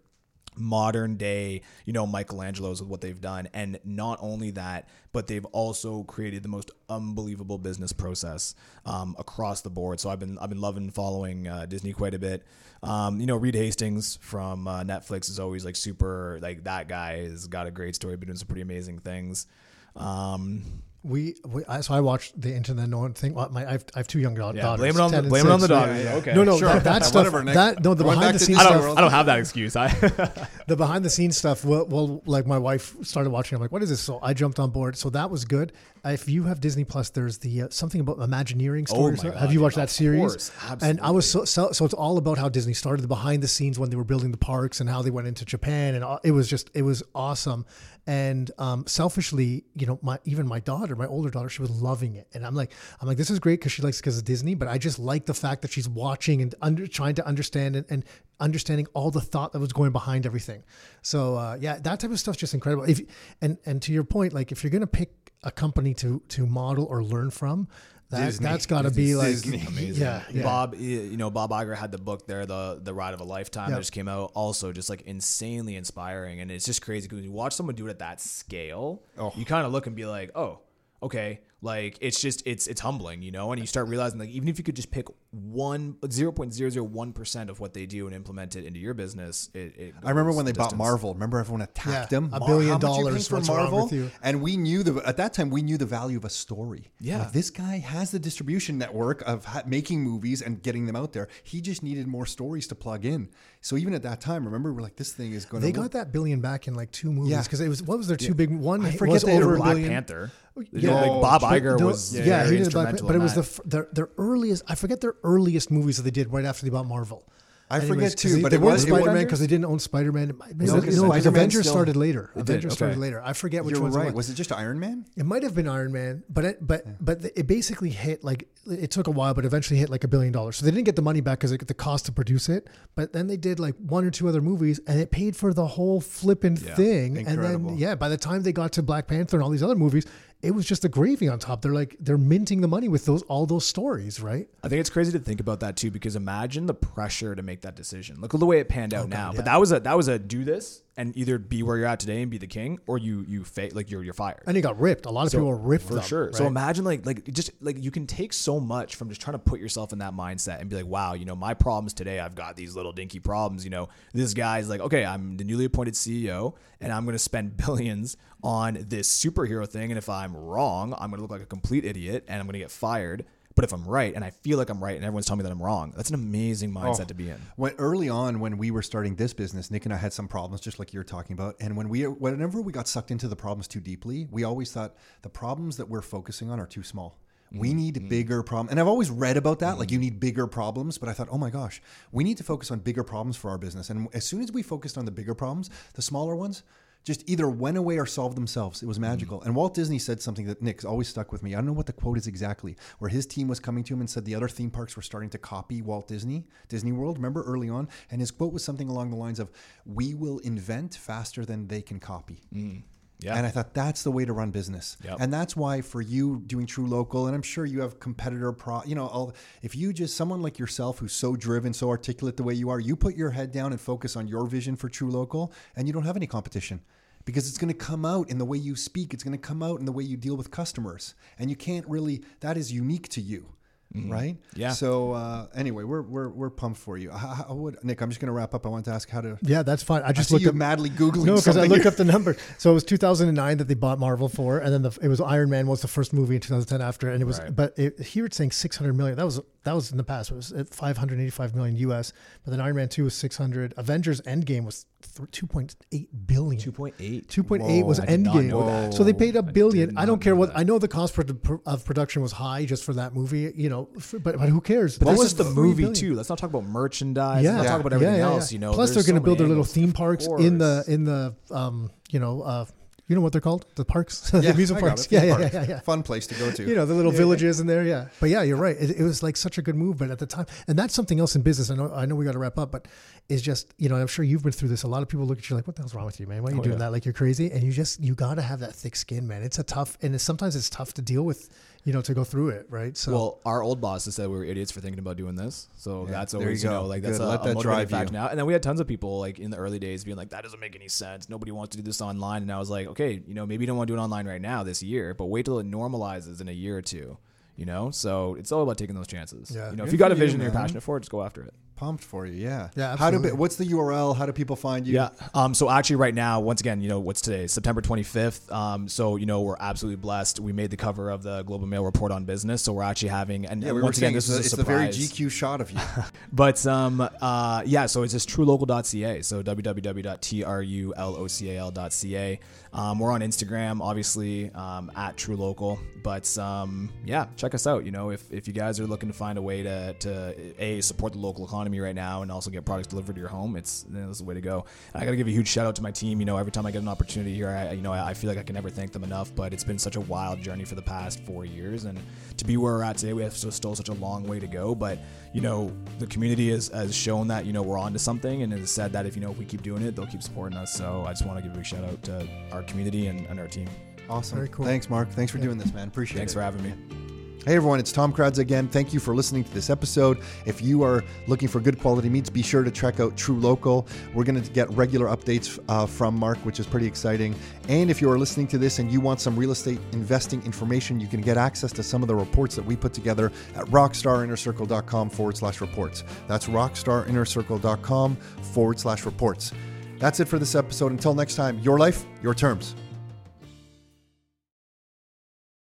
modern day, you know, Michelangelo's with what they've done. And not only that, but they've also created the most unbelievable business process um, across the board. So I've been I've been loving following uh, Disney quite a bit. Um, you know, Reed Hastings from uh, Netflix is always like super like that guy has got a great story, been doing some pretty amazing things. Um, We, we I, so I watched the internet the Unknown thing. Well, my I have, I have two young da- yeah, daughters. blame it on the blame it on the dog. Yeah, yeah. Okay, No, no, Sure. that, that stuff. Whatever, Nick. that no, the Going behind back the to scenes I don't, I don't have that excuse. I the behind the scenes stuff. Well, well, like my wife started watching. I'm like, what is this? So I jumped on board. So that was good. If you have Disney Plus, there's the uh, something about Imagineering stories. Oh my have you watched yeah, that of series? course. And I was so, so so it's all about how Disney started the behind the scenes when they were building the parks and how they went into Japan and all, it was just it was awesome. And um, selfishly, you know, my even my daughter, my older daughter, she was loving it. And I'm like, I'm like, this is great because she likes because of Disney. But I just like the fact that she's watching and under, trying to understand and, and understanding all the thought that was going behind everything. So uh, yeah, that type of stuff's just incredible. If and and to your point, like if you're gonna pick a company to to model or learn from, that Disney. that's got to be like Disney. amazing. yeah, yeah. Bob, you know, Bob Iger had the book there, the the Ride of a Lifetime Yeah. that just came out. Also, just like insanely inspiring, and it's just crazy because you watch someone do it at that scale, Oh. you kind of look and be like, oh, okay, like it's just it's it's humbling, you know. And you start realizing like even if you could just pick one zero point zero zero one percent of what they do and implement it into your business, it. it I remember when they bought. Marvel. Remember everyone attacked Yeah, them. a Mar- billion how much you paying dollars, for Marvel, with you? and we knew the at that time we knew the value of a story. Yeah. Like, this guy has the distribution network of ha- making movies and getting them out there. He just needed more stories to plug in. So even at that time, remember we're like, this thing is going to. They got that billion back in like two movies Yeah. because it was what was their two big one? I forget was they had over a Black billion. Panther. Oh, yeah. like Bob But Iger the- was yeah, very he did Black instrumental Panther, but it was the their their earliest. I forget their earliest movies that they did right after they bought Marvel. I forget 'cause too, they, but they it weren't was- Spider Man because they didn't own Spider Man. No, No, because because Avengers still- started later. did, Avengers started later. I forget which one. You're ones. right. It was. Was it just Iron Man? It might have been Iron Man, but it, but but it basically hit like it took a while, but eventually hit like a billion dollars. So they didn't get the money back because it got the cost to produce it. But then they did like one or two other movies, and it paid for the whole flipping thing. Incredible. And then yeah, by the time they got to Black Panther and all these other movies, it was just the gravy on top. They're like they're minting the money with those all those stories, right? I think it's crazy to think about that too, because imagine the pressure to make that decision. Look at the way it panned out oh, now. yeah. But that was a that was a do this and either be where you're at today and be the king, or you you fa- like you're you're fired. And he got ripped. A lot of people were ripped for them, sure. So imagine like like just like you can take so much from just trying to put yourself in that mindset and be like, wow, you know, my problems today, I've got these little dinky problems. You know, this guy's like, okay, I'm the newly appointed CEO, and I'm going to spend billions on this superhero thing, and if I'm wrong, I'm going to look like a complete idiot, and I'm going to get fired. But if I'm right, and I feel like I'm right, and everyone's telling me that I'm wrong, that's an amazing oh. mindset to be in. When early on, when we were starting this business, Nick and I had some problems, just like you're talking about. And when we, whenever we got sucked into the problems too deeply, we always thought the problems that we're focusing on are too small. We mm-hmm. need mm-hmm. bigger problems. And I've always read about that, like you mm-hmm. need bigger problems. But I thought, oh my gosh, we need to focus on bigger problems for our business. And as soon as we focused on the bigger problems, the smaller ones just either went away or solved themselves. It was mm-hmm. magical. And Walt Disney said something that Nick's always stuck with me. I don't know what the quote is exactly, where his team was coming to him and said the other theme parks were starting to copy Walt Disney, Disney World. Remember early on? And his quote was something along the lines of, We will invent faster than they can copy. Mm. Yeah. And I thought that's the way to run business. Yep. And that's why for you doing TruLocal, and I'm sure you have competitor pro, you know, all, if you just someone like yourself who's so driven, so articulate the way you are, you put your head down and focus on your vision for TruLocal, and you don't have any competition. Because it's going to come out in the way you speak. It's going to come out in the way you deal with customers, and you can't really. That is unique to you, right? Yeah. So uh, anyway, we're we're we're pumped for you. How, how would, Nick, I'm just going to wrap up. I want to ask how to. Yeah, that's fine. I I just see looked you up madly googling. No, because I something looked up the number. So it was 2009 that they bought Marvel for, and then the, it was Iron Man was the first movie in 2010 after, and it was. Right. But it, here it's saying 600 million. That was that was in the past. It was at 585 million US, but then Iron Man 2 was 600. Avengers Endgame was th- 2.8 billion. 2.8. 2.8 was I did not know Endgame. So they paid a billion. did I, don't care what that. I know the cost of production was high just for that movie, you know, f- but but who cares? But This that's is the movie billion. too. Let's not talk about merchandise. Yeah, Let's not talk about everything yeah, yeah. else. You know, Plus, they're going to so build their little theme parks in the in the um, you know, uh, you know what they're called? The parks, Yeah, the amusement parks. Yeah, yeah, park. yeah, yeah, yeah. Fun place to go to. You know, the little villages in there. Yeah, but yeah, you're right. It, it was like such a good move, but at the time, and that's something else in business. I know, I know, we got to wrap up, but it's just you know, I'm sure you've been through this. A lot of people look at you like, "What the hell's wrong with you, man? Why are you Oh, doing yeah. that? Like you're crazy." And you just you got to have that thick skin, man. It's a tough, and it's, sometimes it's tough to deal with, you know, to go through it, right? So Well, our old boss has said we were idiots for thinking about doing this. So Yeah, that's there you always, you, know, like that's Good. a, Let a that motivating drive factor you. now. And then we had tons of people like in the early days being like, that doesn't make any sense. Nobody wants to do this online. And I was like, okay, you know, maybe you don't want to do it online right now this year, but wait till it normalizes in a year or two. You know, so it's all about taking those chances. Yeah. You know, if you got for a you, vision and you're passionate for it, just go after it. Pumped for you. Yeah. Yeah, How do? What's the URL? How do people find you? Yeah. Um, so actually, right now, once again, you know, what's today? September 25th. Um, so you know, we're absolutely blessed. We made the cover of the Globe and Mail Report on Business. So we're actually having, and Yeah, we once were saying again, this it's, is the, a it's the very. GQ shot of you. But um, uh, yeah, so it's just trulocal.ca. So www.trulocal.ca. Um, we're on Instagram, obviously, um, at trulocal. But um, yeah, check us out. You know, if, if you guys are looking to find a way to, to a support the local economy right now and also get products delivered to your home, it's you know, this is the way to go. I got to give a huge shout out to my team. You know, every time I get an opportunity here, I you know I, I feel like I can never thank them enough. But it's been such a wild journey for the past four years, and to be where we're at today, we have still, still such a long way to go. But you know, the community has, has shown that you know we're onto something, and has said that if you know if we keep doing it, they'll keep supporting us. So I just want to give a big shout out to our community and, and our team. Awesome. Very cool. Thanks, Marc. Thanks for doing this, man. Appreciate Thanks it. Thanks for having me. Hey everyone, it's Tom Karadza again. Thank you for listening to this episode. If you are looking for good quality meats, be sure to check out TruLocal. We're going to get regular updates uh, from Marc, which is pretty exciting. And if you are listening to this and you want some real estate investing information, you can get access to some of the reports that we put together at rockstarinnercircle.com forward slash reports. That's rockstarinnercircle.com forward slash reports. That's it for this episode. Until next time, your life, your terms.